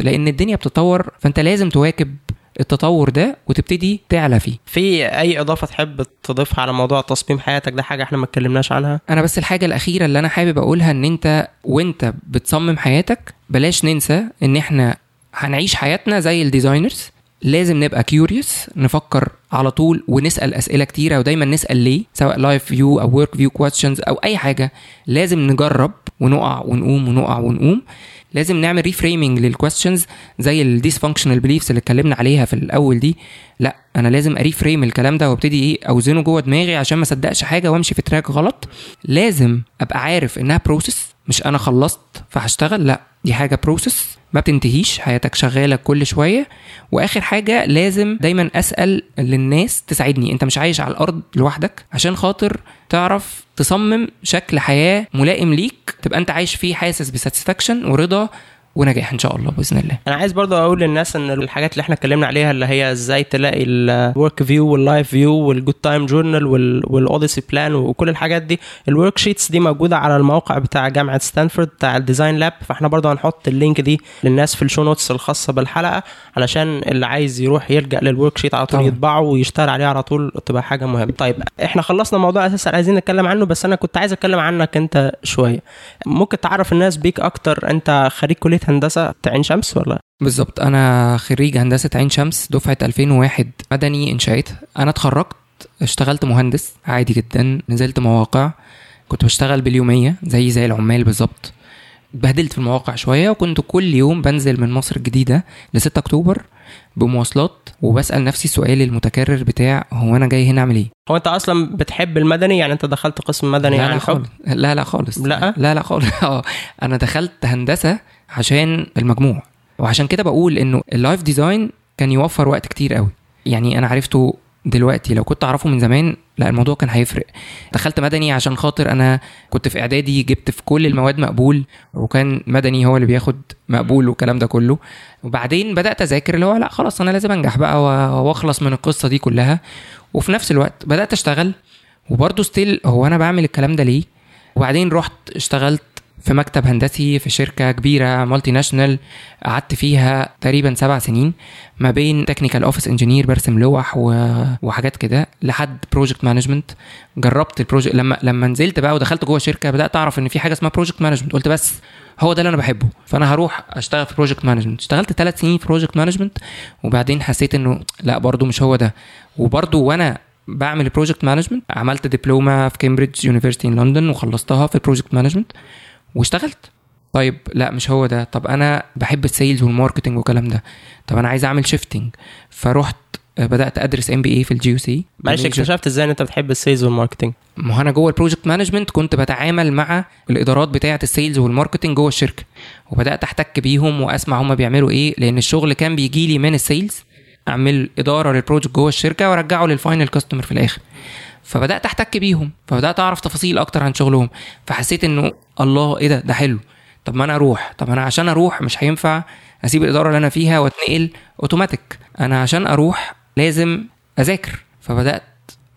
لأن الدنيا بتتطور فأنت لازم تواكب التطور ده وتبتدي تعلى فيه. في أي إضافة تحب تضيفها على موضوع تصميم حياتك؟ ده حاجة إحنا ما اتكلمناش عنها. أنا بس الحاجة الأخيرة اللي أنا حابب أقولها إن أنت وأنت بتصمم حياتك بلاش ننسى إن إحنا هنعيش حياتنا زي ال designers لازم نبقى curious نفكر على طول ونسأل أسئلة كتيرة ودايما نسأل ليه؟ سواء life view أو work view questions أو أي حاجة. لازم نجرب ونقع ونقوم ونقع ونقوم. لازم نعمل reframing لل questions زي ال dysfunctional beliefs اللي اتكلمنا عليها في الأول دي. لأ أنا لازم ا reframe الكلام ده وابتدي إيه أوزنه جوه دماغي عشان ما أصدقش حاجة وأمشي في track غلط. لازم أبقى عارف إنها process مش أنا خلصت فهشتغل لأ دي حاجة process ما بتنتهيش حياتك شغالة كل شوية. وآخر حاجة لازم دايما أسأل للناس تساعدني. أنت مش عايش على الأرض لوحدك عشان خاطر تعرف تصمم شكل حياة ملائم ليك تبقى أنت عايش فيه حاسس ب satisfaction ورضا ونجاح إن شاء الله بإذن الله. أنا عايز برضه أقول للناس إن الحاجات اللي إحنا اتكلمنا عليها اللي هي إزاي تلاقي الورك فيو واللايف فيو والجود تايم جورنال والاوديسي بلان وكل الحاجات دي ال worksheets دي موجودة على الموقع بتاع جامعة ستانفورد بتاع ال design lab فإحنا برضه هنحط ال link دي للناس في ال show notes الخاصة بالحلقة علشان اللي عايز يروح يلجأ لل worksheet على طول. يطبعه ويشتغل عليه على طول تبقى حاجة مهمة. طيب إحنا خلصنا موضوع أساسا عايزين نتكلم عنه بس أنا كنت عايز أتكلم عنك أنت شوية. ممكن تعرف الناس بيك أكتر أنت خريج كلية هندسة عين شمس ولا؟ بالظبط. أنا خريج هندسة عين شمس دفعة 2001 مدني انشاءات أنا اتخرجت اشتغلت مهندس عادي جدا نزلت مواقع. كنت بشتغل باليومية زي زي العمال بالظبط. اتبهدلت في المواقع شوية وكنت كل يوم بنزل من مصر الجديدة ل 6 أكتوبر بمواصلات وبسأل نفسي السؤال المتكرر بتاع هو أنا جاي هنا أعمل إيه؟ هو أنت أصلا بتحب المدني؟ يعني أنت دخلت قسم مدني لا عن لا حب؟ لا لا خالص. لا؟ لا لا خالص. آه. أنا دخلت هندسة عشان المجموع. وعشان كده بقول إنه ال life design كان يوفر وقت كتير قوي. يعني أنا عرفته دلوقتي لو كنت أعرفه من زمان لا الموضوع كان هيفرق. دخلت مدني عشان خاطر أنا كنت في إعدادي جبت في كل المواد مقبول وكان مدني هو اللي بياخد مقبول والكلام ده كله. وبعدين بدأت أذاكر اللي هو لا خلاص أنا لازم أنجح بقى وأخلص من القصة دي كلها. وفي نفس الوقت بدأت أشتغل. وبرضه still هو أنا بعمل الكلام ده ليه؟ وبعدين رحت اشتغلت في مكتب هندسي في شركة كبيرة multinational قعدت فيها تقريبا سبع سنين ما بين technical office engineer برسم لوح. وحاجات كده لحد project management جربت ال project لما لما نزلت بقى ودخلت جوه الشركة بدأت أعرف إن في حاجة اسمها project management قلت بس هو ده اللي أنا بحبه. فأنا هروح أشتغل في project management اشتغلت ثلاث سنين في project management وبعدين حسيت إنه لا برضو مش هو ده. وبرضو وأنا بعمل project management عملت دبلومه في كامبريدج University in London وخلصتها في ال project management واشتغلت. طيب لا مش هو ده. طب أنا بحب ال sales وال marketing والكلام ده. طب أنا عايز أعمل shifting فرحت بدأت أدرس MBA في الجي سي معلش اكتشفت إزاي إن أنت بتحب السيلز والماركتنج ما هو أنا جوه ال project management كنت بتعامل مع الإدارات بتاعة ال sales وال marketing جوه الشركة. وبدأت أحتك بيهم وأسمع هم بيعملوا إيه لأن الشغل كان بيجي لي من ال sales. أعمل إدارة لل project جوه الشركة وأرجعه لل final customer في الآخر. فبدأت أحتك بيهم فبدأت أعرف تفاصيل أكتر عن شغلهم فحسيت إنه الله إيه ده؟ ده حلو. طب ما أنا أروح طب أنا عشان أروح مش هينفع أسيب الإدارة اللي أنا فيها وأتنقل اوتوماتيك أنا عشان أروح لازم أذاكر. فبدأت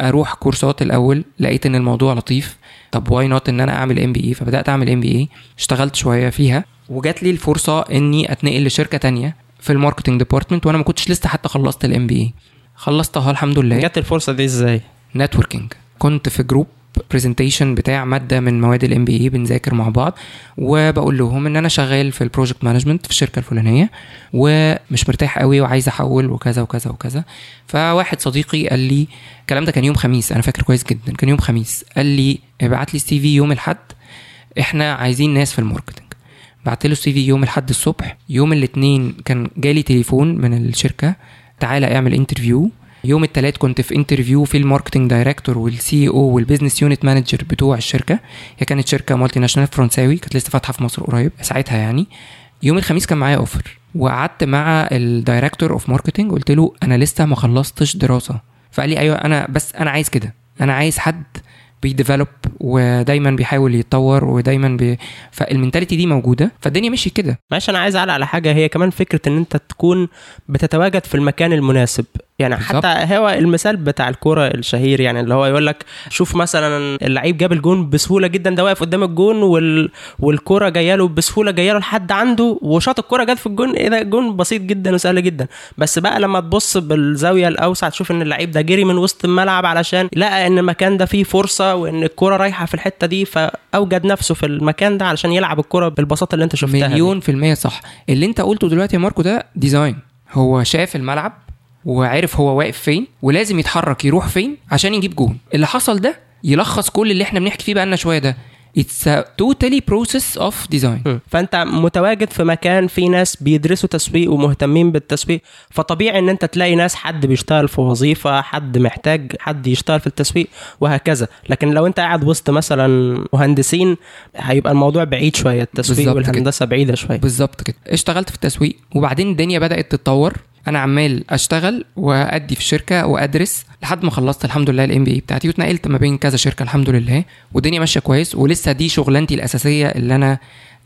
أروح كورسات الأول لقيت إن الموضوع لطيف. طب why not إن أنا أعمل ام بي اي فبدأت أعمل ام بي اي اشتغلت شوية فيها. وجات لي الفرصة إني أتنقل لشركة تانية في ال marketing department وأنا ما كنتش لسه حتى خلصت ال MBA خلصتها الحمد لله. جت الفرصة دي إزاي؟ networking كنت في group presentation بتاع مادة من مواد ال MBA بنذاكر مع بعض وبقول لهم إن أنا شغال في ال project management في الشركة الفلانية ومش مرتاح قوي وعايز أحول وكذا وكذا وكذا. فواحد صديقي قال لي الكلام ده كان يوم خميس أنا فاكر كويس جدا كان يوم خميس. قال لي ابعت لي ال CV يوم الأحد إحنا عايزين ناس في ال marketing بعت له ال CV يوم الأحد الصبح يوم الاثنين كان جالي تليفون من الشركة تعالى اعمل interview يوم الثلاث كنت في interview في ال marketing director وال CEO وال business unit manager بتوع الشركة. هي كانت شركة multinational فرنساوي كانت لسه فاتحة في مصر قريب ساعتها يعني. يوم الخميس كان معايا offer وقعدت مع ال director of marketing قلت له أنا لسه ما خلصتش دراسة. فقال لي أيوه أنا بس أنا عايز كده. أنا عايز حد بي develop ودايما بيحاول يتطور ودايما بي... فال mentality دي موجودة. فالدنيا مشيت كده. معلش أنا عايز أعلق على حاجة. هي كمان فكرة إن أنت تكون بتتواجد في المكان المناسب. يعني. حتى هو المثال بتاع الكورة الشهير يعني اللي هو يقول لك شوف مثلا اللعيب جاب الجون بسهولة جدا ده واقف قدام الجون وال... والكورة جاية له بسهولة جاية له لحد عنده وشاط الكورة جت في الجون إيه ده جون بسيط جدا وسهل جدا بس بقى لما تبص بالزاوية الأوسع تشوف إن اللعيب ده جري من وسط الملعب علشان لقى إن المكان ده فيه فرصة وإن الكورة رايحة في الحتة دي فأوجد نفسه في المكان ده علشان يلعب الكورة بالبساطة اللي أنت شفتها دي. مليون في المية صح اللي أنت قلته دلوقتي يا ماركو ده design هو شاف الملعب وعرف هو واقف فين ولازم يتحرك يروح فين عشان يجيب جون. اللي حصل ده يلخص كل اللي إحنا بنحكي فيه بقالنا شوية ده. It's a totally process of design. فانت متواجد في مكان فيه ناس بيدرسوا تسويق ومهتمين بالتسويق فطبيعي ان انت تلاقي ناس حد بيشتغل في وظيفة حد محتاج حد يشتغل في التسويق وهكذا. لكن لو انت قاعد وسط مثلا مهندسين هيبقى الموضوع بعيد شوية التسويق بالظبط كده. والهندسة بعيدة شوية. بالظبط كده. اشتغلت في التسويق وبعدين الدنيا بدأت تتطور. أنا عمال أشتغل وأدي في الشركة وأدرس لحد ما خلصت الحمد لله الام بي اي بتاعتي واتنقلت ما بين كذا شركة الحمد لله والدنيا ماشية كويس ولسه دي شغلانتي الأساسية اللي أنا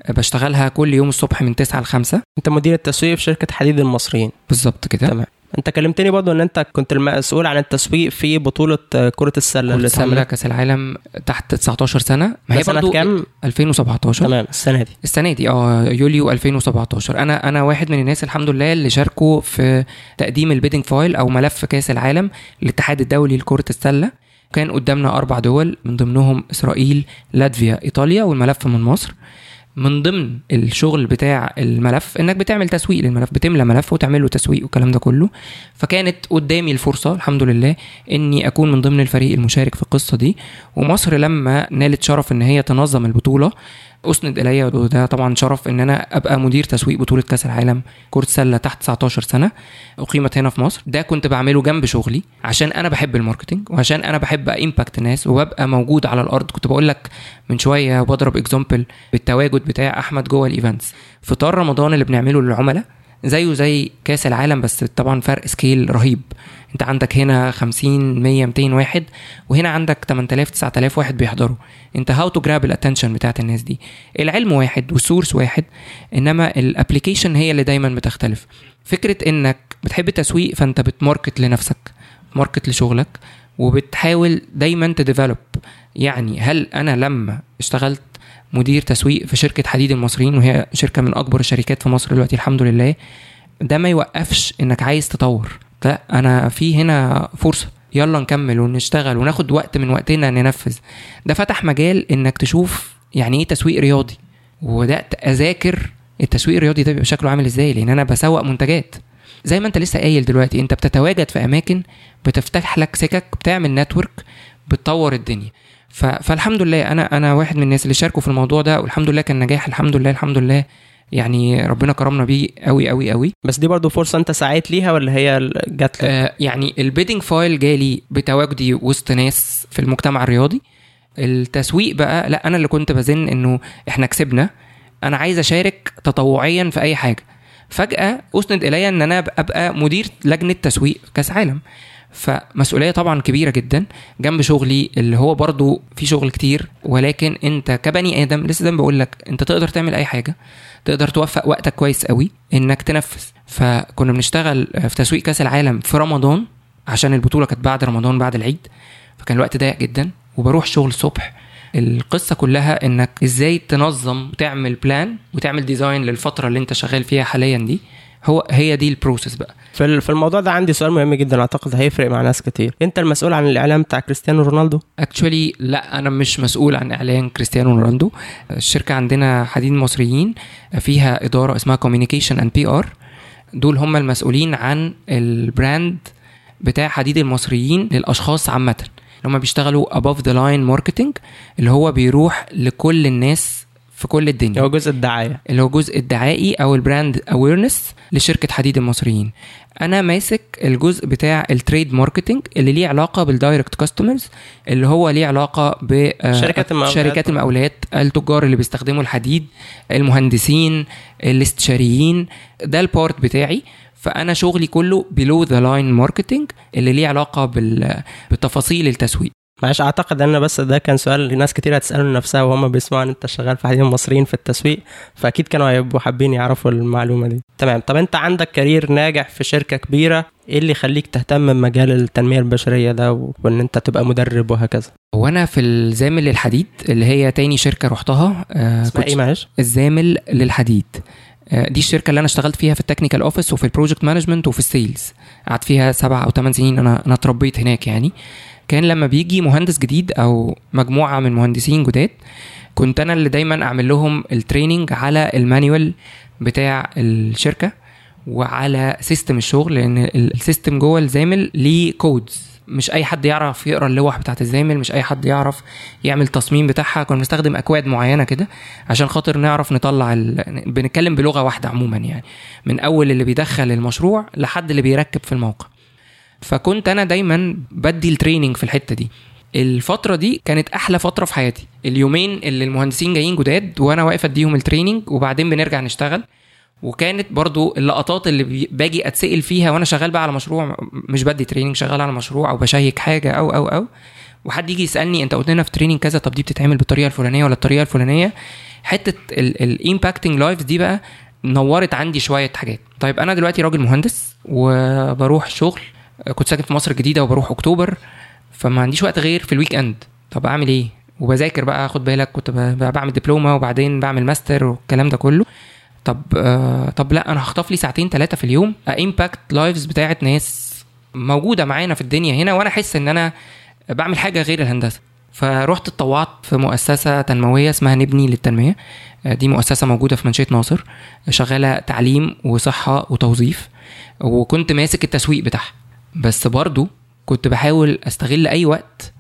بشتغلها كل يوم الصبح من 9 ل 5 أنت مدير التسويق في شركة حديد المصريين. بالظبط كده. تمام. انت كلمتني برضو ان انت كنت المسؤول عن التسويق في بطولة آه، كرة السلة كرة اللي اتعملت. كاس العالم تحت 19 سنة. ما هي سنة كام؟ 2017 تمام السنة دي. السنة دي آه يوليو 2017 أنا أنا واحد من الناس الحمد لله اللي شاركوا في تقديم ال bidding file أو ملف كأس العالم للاتحاد الدولي لكرة السلة. كان قدامنا أربع دول من ضمنهم إسرائيل لاتفيا إيطاليا والملف من مصر. من ضمن الشغل بتاع الملف إنك بتعمل تسويق للملف بتملى ملف وتعمل له تسويق والكلام ده كله. فكانت قدامي الفرصة الحمد لله إني أكون من ضمن الفريق المشارك في القصة دي. ومصر لما نالت شرف إن هي تنظم البطولة أسند الي وده طبعا شرف إن أنا أبقى مدير تسويق بطولة كأس العالم كرة سلة تحت 19 سنة أقيمت هنا في مصر. ده كنت بعمله جنب شغلي عشان أنا بحب ال marketing وعشان أنا بحب impact الناس وابقى موجود على الأرض. كنت بقول لك من شوية بضرب example بالتواجد بتاع أحمد جوه ال events. فطار رمضان اللي بنعمله للعملاء زيه زي كاس العالم بس طبعا فرق scale رهيب. انت عندك هنا 50 100 200 واحد وهنا عندك 8000 9000 واحد بيحضروا. انت how to grab ال attention بتاعت الناس دي. العلم واحد وال source واحد انما ال application هي اللي دايما بتختلف. فكرة انك بتحب التسويق فانت بت market لنفسك market لشغلك وبتحاول دايما ت develop. يعني هل أنا لما اشتغلت مدير تسويق في شركة حديد المصريين وهي شركة من أكبر الشركات في مصر دلوقتي الحمد لله. ده ما يوقفش إنك عايز تطور. لا أنا في هنا فرصة. يلا نكمل ونشتغل وناخد وقت من وقتنا ننفذ. ده فتح مجال إنك تشوف يعني إيه تسويق رياضي. وبدات أذاكر التسويق الرياضي ده بيبقى شكله عامل إزاي؟ لأن أنا بسوق منتجات. زي ما أنت لسه قايل دلوقتي أنت بتتواجد في أماكن بتفتح لك سكك بتعمل نتورك بتطور الدنيا. فالحمد لله أنا أنا واحد من الناس اللي شاركوا في الموضوع ده والحمد لله كان نجاح الحمد لله الحمد لله. يعني ربنا كرمنا بيه قوي قوي قوي بس دي برضو فرصة أنت سعيت ليها ولا هي جات لك؟ آه يعني ال bidding file جالي بتواجدي وسط ناس في المجتمع الرياضي. التسويق بقى لا أنا اللي كنت بزن إنه إحنا كسبنا. أنا عايز أشارك تطوعيا في أي حاجة. فجأة أسند الي إن أنا أبقى مدير لجنة تسويق كأس عالم. فمسؤولية طبعا كبيرة جدا جنب شغلي اللي هو برضو في شغل كتير ولكن أنت كبني آدم لسه زي ما بقول لك أنت تقدر تعمل أي حاجة تقدر توفق وقتك كويس قوي إنك تنفذ. فكنا بنشتغل في تسويق كأس العالم في رمضان عشان البطولة كانت بعد رمضان بعد العيد فكان الوقت ضيق جدا وبروح شغل الصبح. القصة كلها إنك إزاي تنظم وتعمل plan وتعمل design للفترة اللي أنت شغال فيها حاليا دي. هو هي دي ال process بقى. في الموضوع ده عندي سؤال مهم جدا أعتقد هيفرق مع ناس كتير. أنت المسؤول عن الاعلام بتاع كريستيانو رونالدو؟ actually لا أنا مش مسؤول عن إعلان كريستيانو رونالدو. الشركة عندنا حديد مصريين فيها إدارة اسمها communication and PR دول هم المسؤولين عن ال brand بتاع حديد المصريين للأشخاص عامة. هم بيشتغلوا above the line marketing اللي هو بيروح لكل الناس في كل الدنيا. هو جزء الدعاية. اللي هو جزء الدعائي أو ال brand awareness لشركة حديد المصريين. أنا ماسك الجزء بتاع ال trade marketing اللي ليه علاقة بال direct customers اللي هو ليه علاقة ب شركات المقاولات. شركات المقاولات التجار اللي بيستخدموا الحديد المهندسين الاستشاريين. ده ال part بتاعي. فأنا شغلي كله بلو ذا لاين ماركتنج اللي ليه علاقة بالتفاصيل التسويق. معلش أعتقد أن بس ده كان سؤال لناس كتير هتسأله نفسها وهم بيسمعوا إن أنت شغال في حديد المصريين في التسويق فأكيد كانوا هيبقوا حابين يعرفوا المعلومة دي. تمام. طب أنت عندك career ناجح في شركة كبيرة إيه اللي يخليك تهتم بمجال التنمية البشرية ده وإن أنت تبقى مدرب وهكذا؟ وأنا في الزامل للحديد اللي هي تاني شركة رحتها آه اسمها إيه معلش؟ الزامل للحديد. دي الشركة اللي أنا اشتغلت فيها في ال technical office وفي ال project management وفي ال sales. قعدت فيها سبع أو ثمان سنين أنا أنا اتربيت هناك يعني. كان لما بيجي مهندس جديد أو مجموعة من مهندسين جداد كنت أنا اللي دايما أعمل لهم ال training على ال manual بتاع الشركة وعلى system الشغل لأن ال system جوه الزامل ليه codes مش أي حد يعرف يقرأ اللوح بتاعت الزامل مش أي حد يعرف يعمل تصميم بتاعها. كنا بنستخدم أكواد معينة كده عشان خاطر نعرف نطلع ال... بنتكلم بلغة واحدة عموما يعني من أول اللي بيدخل المشروع لحد اللي بيركب في الموقع. فكنت أنا دايما بدي ال training في الحتة دي. الفترة دي كانت أحلى فترة في حياتي. اليومين اللي المهندسين جايين جداد وأنا واقف أديهم ال training وبعدين بنرجع نشتغل. وكانت برضو اللقطات اللي باجي أتسأل فيها وأنا شغال بقى على مشروع مش بدي training شغال على مشروع أو ب check حاجة أو أو أو. وحد يجي يسألني أنت قلت لنا في training كذا طب دي بتتعمل بالطريقة الفلانية ولا الطريقة الفلانية؟ حتة ال impacting lives دي بقى نورت عندي شوية حاجات. طيب أنا دلوقتي راجل مهندس وبروح شغل كنت ساكن في مصر الجديدة وبروح أكتوبر فما عنديش وقت غير في ال weekend طب أعمل إيه؟ وبذاكر بقى خد بالك كنت بعمل دبلومة وبعدين بعمل ماستر والكلام ده كله. طب آه طب لأ أنا هخطف لي ساعتين ثلاثة في اليوم impact lives بتاعت ناس موجودة معانا في الدنيا هنا وأنا أحس إن أنا بعمل حاجة غير الهندسة. فرحت اتطوعت في مؤسسة تنموية اسمها نبني للتنمية. دي مؤسسة موجودة في منشية ناصر شغالة تعليم وصحة وتوظيف. وكنت ماسك التسويق بتاعها. بس برضو كنت بحاول أستغل أي وقت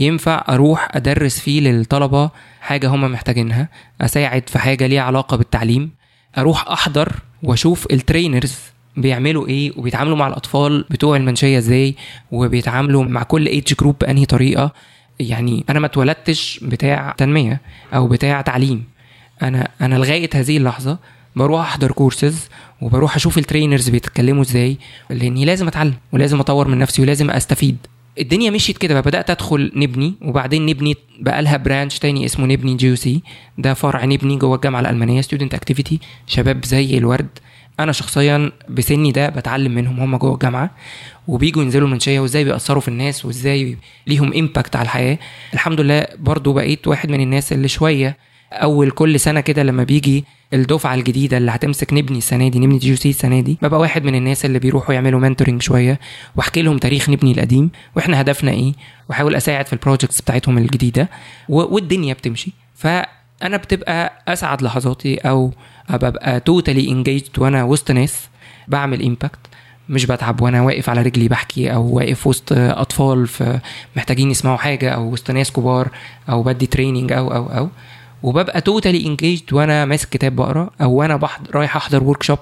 ينفع أروح أدرس فيه للطلبة حاجة هم محتاجينها أساعد في حاجة ليها علاقة بالتعليم أروح أحضر وأشوف الترينرز بيعملوا إيه وبيتعاملوا مع الأطفال بتوع المنشية إزاي وبيتعاملوا مع كل age group بأنهي طريقة. يعني أنا ما اتولدتش بتاع تنمية أو بتاع تعليم. أنا أنا لغاية هذه اللحظة بروح أحضر كورسز وبروح أشوف ال trainers بيتكلموا إزاي لأني لازم أتعلم ولازم أطور من نفسي ولازم أستفيد. الدنيا مشيت كده بقى بدأت أدخل نبني وبعدين نبني بقى لها branch تاني اسمه نبني GC ده فرع نبني جوه الجامعة الألمانية student activity شباب زي الورد. أنا شخصيا بسني ده بتعلم منهم هم جوه الجامعة وبيجوا ينزلوا المنشيه وإزاي بيأثروا في الناس وإزاي ليهم impact على الحياة. الحمد لله برضو بقيت واحد من الناس اللي شوية أول كل سنة كده لما بيجي الدفعة الجديدة اللي هتمسك نبني السنة دي نبني GC السنة دي ببقى واحد من الناس اللي بيروحوا يعملوا mentoring شوية واحكي لهم تاريخ نبني القديم وإحنا هدفنا إيه وأحاول أساعد في ال projects بتاعتهم الجديدة والدنيا بتمشي. فأنا بتبقى أسعد لحظاتي أو ببقى totally engaged وأنا وسط ناس بعمل impact مش بتعب وأنا واقف على رجلي بحكي أو واقف وسط أطفال محتاجين يسمعوا حاجة أو وسط ناس كبار أو بدي training أو أو أو. وببقى totally engaged وأنا ماسك كتاب بقرا أو وأنا بحضر رايح أحضر workshop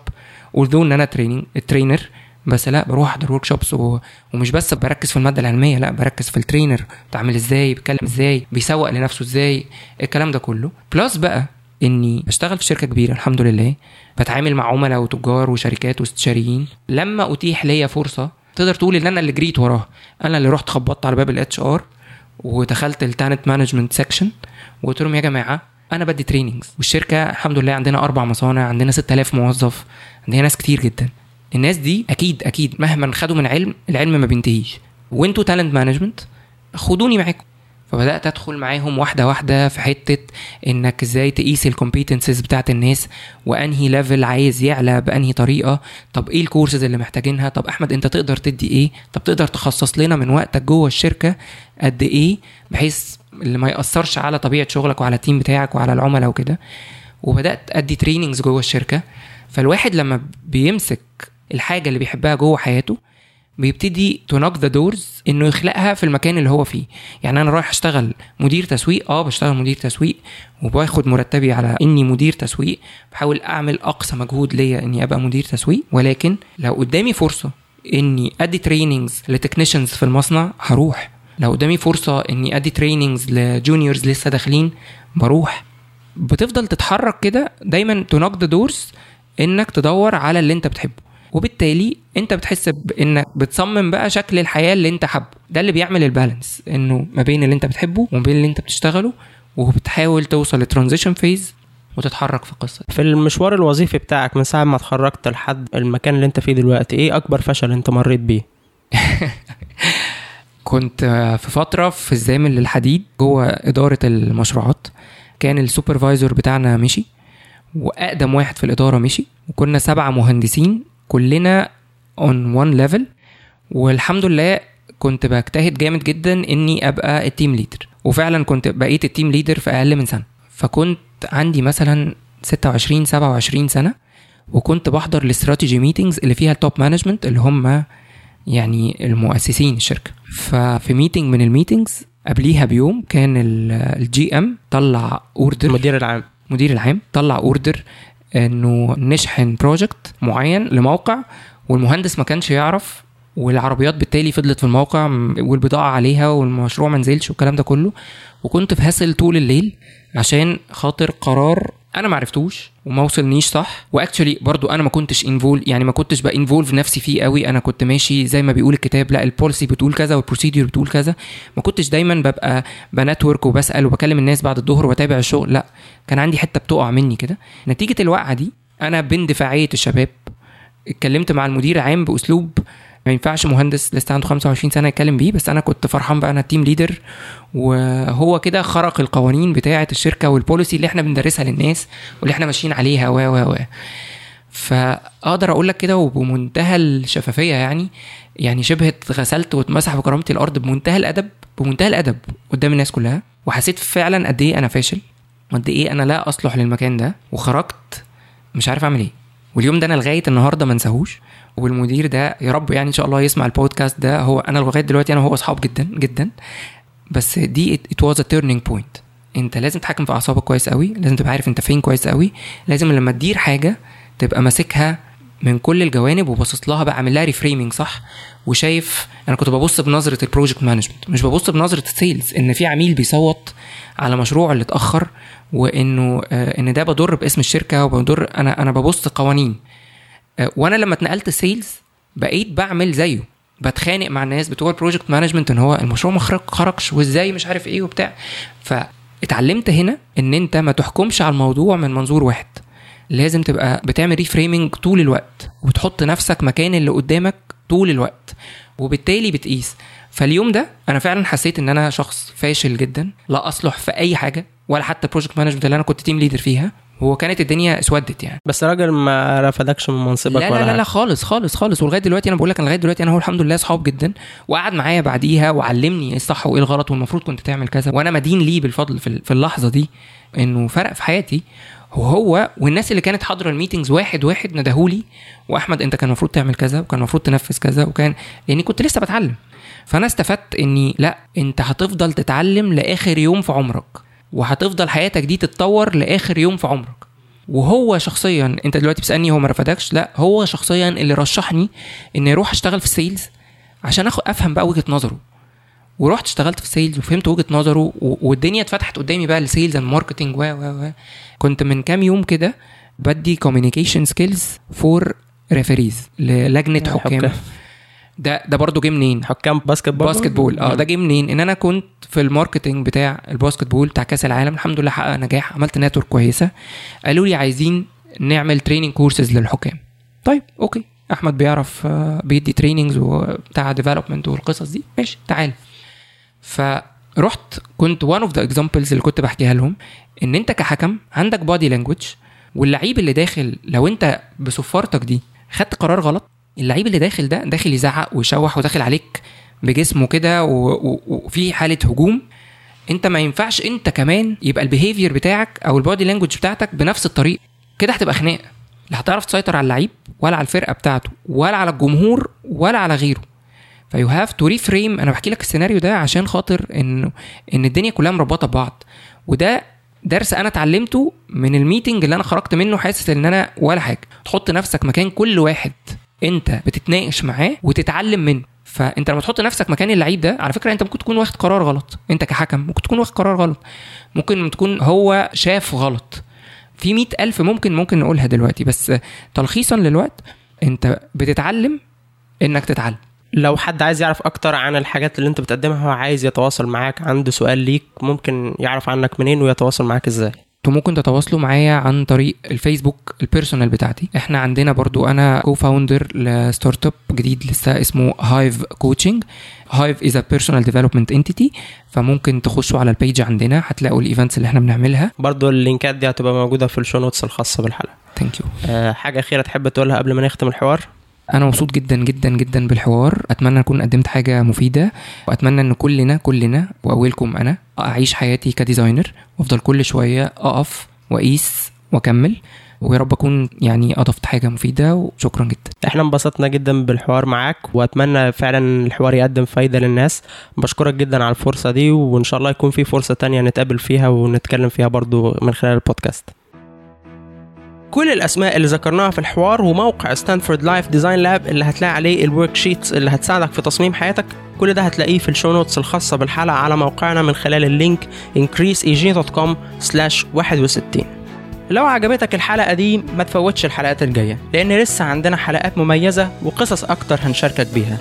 although إن أنا training trainer بس لأ بروح أحضر workshops و... ومش بس بركز في المادة العلمية لأ بركز في ال trainer بتعمل إزاي بيتكلم إزاي بيسوق لنفسه إزاي الكلام ده كله. plus بقى إني بشتغل في شركة كبيرة الحمد لله. بتعامل مع عملاء وتجار وشركات واستشاريين. لما أتيح ليا فرصة تقدر تقول إن أنا اللي جريت وراها. أنا اللي رحت خبطت على باب ال HR ودخلت ال talent management section وقلت لهم يا جماعة أنا بدي trainings والشركة الحمد لله عندنا أربع مصانع عندنا 6000 موظف عندنا ناس كتير جدا. الناس دي أكيد أكيد مهما خدوا من علم العلم ما بينتهيش. وأنتوا talent management خدوني معاكم. فبدأت أدخل معاهم واحدة واحدة في حتة إنك إزاي تقيس ال competencies بتاعت الناس وأنهي level عايز يعلى بأنهي طريقة. طب إيه الكورسز اللي محتاجينها؟ طب أحمد أنت تقدر تدي إيه؟ طب تقدر تخصص لنا من وقتك جوه الشركة قد إيه بحيث اللي ما يأثرش على طبيعة شغلك وعلى ال team بتاعك وعلى العملاء وكده. وبدأت أدي trainings جوه الشركة. فالواحد لما بيمسك الحاجة اللي بيحبها جوه حياته بيبتدي to knock the doors إنه يخلقها في المكان اللي هو فيه. يعني أنا رايح أشتغل مدير تسويق آه بشتغل مدير تسويق وباخد مرتبي على إني مدير تسويق. بحاول أعمل أقصى مجهود ليا إني أبقى مدير تسويق. ولكن لو قدامي فرصة إني أدي trainings ل technicians في المصنع هروح. لو قدامي فرصة إني أدي trainings ل juniors لسه داخلين بروح. بتفضل تتحرك كده دايما knock the doors إنك تدور على اللي أنت بتحبه. وبالتالي أنت بتحس بإنك بتصمم بقى شكل الحياة اللي أنت حابه. ده اللي بيعمل ال balance إنه ما بين اللي أنت بتحبه وما بين اللي أنت بتشتغله وبتحاول توصل ل transition phase وتتحرك في القصة في المشوار الوظيفي بتاعك من ساعة ما اتخرجت لحد المكان اللي أنت فيه دلوقتي إيه أكبر فشل أنت مريت بيه؟ كنت في فترة في الزامل للحديد جوه إدارة المشروعات. كان ال supervisor بتاعنا مشي وأقدم واحد في الإدارة مشي وكنا سبعة مهندسين كلنا on one level والحمد لله كنت بجتهد جامد جدا إني أبقى ال team leader وفعلا كنت بقيت ال team leader في أقل من سنة. فكنت عندي مثلا 26 27 سنة وكنت بحضر ال strategy meetings اللي فيها ال top management اللي هم يعني المؤسسين الشركة. ففي meeting من ال meetings قبليها بيوم كان ال GM طلع order المدير العام. مدير العام طلع order إنه نشحن project معين لموقع والمهندس ما كانش يعرف والعربيات بالتالي فضلت في الموقع والبضاعة عليها والمشروع ما نزلش والكلام ده كله. وكنت في hassle طول الليل عشان خاطر قرار أنا ما عرفتوش. وما وصلنيش صح. و actually برضو أنا ما كنتش involve يعني ما كنتش ب involve نفسي فيه قوي. أنا كنت ماشي زي ما بيقول الكتاب لا ال policy بتقول كذا وال procedure بتقول كذا. ما كنتش دايما ببقى ب network وبسأل وبكلم الناس بعد الظهر وبتابع الشغل لا. كان عندي حتة بتقع مني كده. نتيجة الوقعة دي أنا باندفاعيه الشباب اتكلمت مع المدير العام بأسلوب ما ينفعش مهندس لسه عنده 25 سنة يتكلم بيه بس أنا كنت فرحان بقى أنا ال team leader وهو كده خرق القوانين بتاعة الشركة وال policy اللي إحنا بندرسها للناس واللي إحنا ماشيين عليها و و و. فأقدر أقول لك كده وبمنتهى الشفافية يعني يعني شبه اتغسلت واتمسح بكرامتي الأرض بمنتهى الأدب بمنتهى الأدب قدام الناس كلها. وحسيت فعلا قد إيه أنا فاشل وقد إيه أنا لا أصلح للمكان ده وخرجت مش عارف أعمل إيه. واليوم ده أنا لغاية النهارده ما أنساهوش. والمدير ده يا رب يعني إن شاء الله يسمع البودكاست ده. هو أنا لغاية دلوقتي أنا وهو أصحاب جدا جدا. بس دي it was a turning point أنت لازم تتحكم في أعصابك كويس قوي لازم تبقى عارف أنت فين كويس قوي. لازم لما تدير حاجة تبقى ماسكها من كل الجوانب وباصص لها بقى عامل لها reframing صح؟ وشايف أنا كنت ببص بنظرة ال project management مش ببص بنظرة ال sales إن في عميل بيصوت على مشروع اللي اتأخر وإنه آه إن ده بضر باسم الشركة وبضر أنا أنا ببص قوانين. وأنا لما اتنقلت sales بقيت بعمل زيه. بتخانق مع الناس بتوع ال project management إن هو المشروع ما خرجش وإزاي مش عارف إيه وبتاع. فاتعلمت هنا إن أنت ما تحكمش على الموضوع من منظور واحد. لازم تبقى بتعمل reframing طول الوقت وبتحط نفسك مكان اللي قدامك طول الوقت وبالتالي بتقيس. فاليوم ده أنا فعلا حسيت إن أنا شخص فاشل جدا لا أصلح في أي حاجة ولا حتى ال project management اللي أنا كنت team leader فيها. هو كانت الدنيا اسودت يعني. بس راجل ما رفدكش من منصبك لا ولا لا لا. لا خالص خالص خالص. ولغاية دلوقتي أنا بقول لك أنا لغاية دلوقتي أنا هو الحمد لله أصحاب جدا وقعد معايا بعديها وعلمني إيه الصح وإيه الغلط والمفروض كنت تعمل كذا. وأنا مدين ليه بالفضل في في اللحظة دي؟ إنه فرق في حياتي وهو والناس اللي كانت حاضرة ال meetings واحد واحد ندهولي وأحمد أنت كان المفروض تعمل كذا وكان المفروض تنفذ كذا وكان لأني كنت لسه بتعلم. فأنا استفدت إني لأ أنت هتفضل تتعلم لآخر يوم في عمرك. وهتفضل حياتك دي تتطور لآخر يوم في عمرك. وهو شخصيا انت دلوقتي بتسألني هو ما رفدكش؟ لا هو شخصيا اللي رشحني إني أروح أشتغل في ال sales عشان اخد أفهم بقى وجهة نظره. ورحت اشتغلت في ال sales وفهمت وجهة نظره و- والدنيا اتفتحت قدامي بقى ال sales and marketing و و و. كنت من كام يوم كده بدي communication skills for referees للجنة حكام. ده ده برضه جه منين؟ حكام basketball؟ basketball آه ده جه منين؟ إن أنا كنت في ال marketing بتاع ال basketball بتاع كأس العالم الحمد لله حقق نجاح عملت network كويسة. قالوا لي عايزين نعمل training courses للحكام. طيب okay. أحمد بيعرف آه، بيدي trainings وبتاع development والقصص دي. ماشي تعال. فرحت كنت one of the examples اللي كنت بحكيها لهم إن أنت كحكم عندك body language واللعيب اللي داخل لو أنت بصفارتك دي خدت قرار غلط اللعيب اللي داخل ده داخل يزعق ويشوح وداخل عليك بجسمه كده وفي حالة هجوم. انت ما ينفعش انت كمان يبقى ال behavior بتاعك أو ال body language بتاعتك بنفس الطريقة كده هتبقى خناقه لا هتعرف تسيطر على اللعيب ولا على الفرقة بتاعته ولا على الجمهور ولا على غيره. ف you have to reframe أنا بحكي لك السيناريو ده عشان خاطر انه إن الدنيا كلها مربوطه ببعض. وده درس أنا اتعلمته من ال meeting اللي أنا خرجت منه حاسس إن أنا ولا حاجة. تحط نفسك مكان كل واحد. انت بتتناقش معاه وتتعلم منه. فانت لما تحط نفسك مكان اللعيب ده على فكرة انت ممكن تكون واخد قرار غلط. انت كحكم ممكن تكون واخد قرار غلط. ممكن تكون هو شاف غلط. في مئة ألف ممكن ممكن نقولها دلوقتي. بس تلخيصا للوقت انت بتتعلم انك تتعلم. لو حد عايز يعرف أكتر عن الحاجات اللي انت بتقدمها وعايز يتواصل معاك عنده سؤال ليك ممكن يعرف عنك منين ويتواصل معاك إزاي؟ أنتوا ممكن تتواصلوا معايا عن طريق ال Facebook ال personal بتاعتي. إحنا عندنا برضو أنا co-founder ل startup جديد لسه اسمه Hive Coaching Hive as a personal development entity فممكن تخشوا على ال page عندنا هتلاقوا ال events اللي إحنا بنعملها. برضو اللينكات دي هتبقى موجودة في ال show notes الخاصة بالحلقة. thank you أه حاجة أخيرة تحب تقولها قبل ما نختم الحوار؟ أنا مبسوط جدا جدا جدا بالحوار. أتمنى أكون قدمت حاجة مفيدة. وأتمنى إن كلنا كلنا وأولكم أنا أعيش حياتي ك designer. وأفضل كل شوية أقف وأقيس وأكمل. ويا رب أكون يعني أضفت حاجة مفيدة. وشكرا جدا. إحنا انبسطنا جدا بالحوار معاك. وأتمنى فعلا الحوار يقدم فايدة للناس. بشكرك جدا على الفرصة دي. وإن شاء الله يكون في فرصة تانية نتقابل فيها ونتكلم فيها برضو من خلال البودكاست. كل الأسماء اللي ذكرناها في الحوار وموقع Stanford Life Design Lab اللي هتلاقي عليه ال worksheets اللي هتساعدك في تصميم حياتك. كل ده هتلاقيه في ال show notes الخاصة بالحلقة على موقعنا من خلال ال link increaseag.com/61 لو عجبتك الحلقة دي ما تفوتش الحلقات الجاية لأن لسه عندنا حلقات مميزة وقصص أكتر هنشاركك بيها.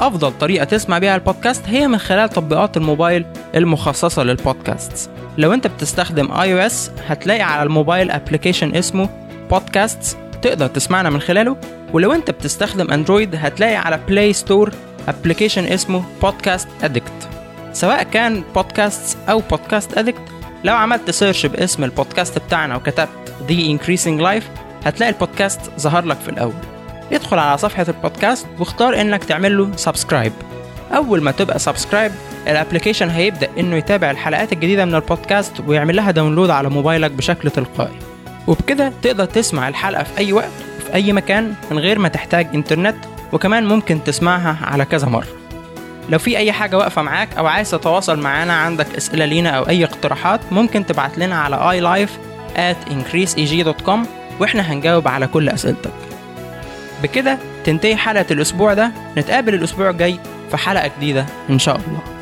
أفضل طريقة تسمع بيها البودكاست هي من خلال تطبيقات الموبايل المخصصة للبودكاست لو أنت بتستخدم iOS هتلاقي على الموبايل application اسمه بودكاست تقدر تسمعنا من خلاله ولو أنت بتستخدم Android هتلاقي على Play Store application اسمه Podcast Addict سواء كان بودكاست أو Podcast Addict لو عملت search باسم البودكاست بتاعنا وكتبت The Increasing Life هتلاقي البودكاست ظهر لك في الأول. ادخل على صفحة البودكاست واختار إنك تعمل له subscribe أول ما تبقى subscribe ال application هيبدأ إنه يتابع الحلقات الجديدة من البودكاست ويعمل لها download على موبايلك بشكل تلقائي. وبكده تقدر تسمع الحلقة في أي وقت وفي أي مكان من غير ما تحتاج إنترنت وكمان ممكن تسمعها على كذا مرة. لو في أي حاجة واقفة معاك أو عايز تتواصل معانا عندك أسئلة لينا أو أي اقتراحات ممكن تبعت لنا على iLife at increaseeg.com وإحنا هنجاوب على كل أسئلتك. بكده تنتهي حلقة الأسبوع ده. نتقابل الأسبوع الجاي في حلقة جديدة إن شاء الله.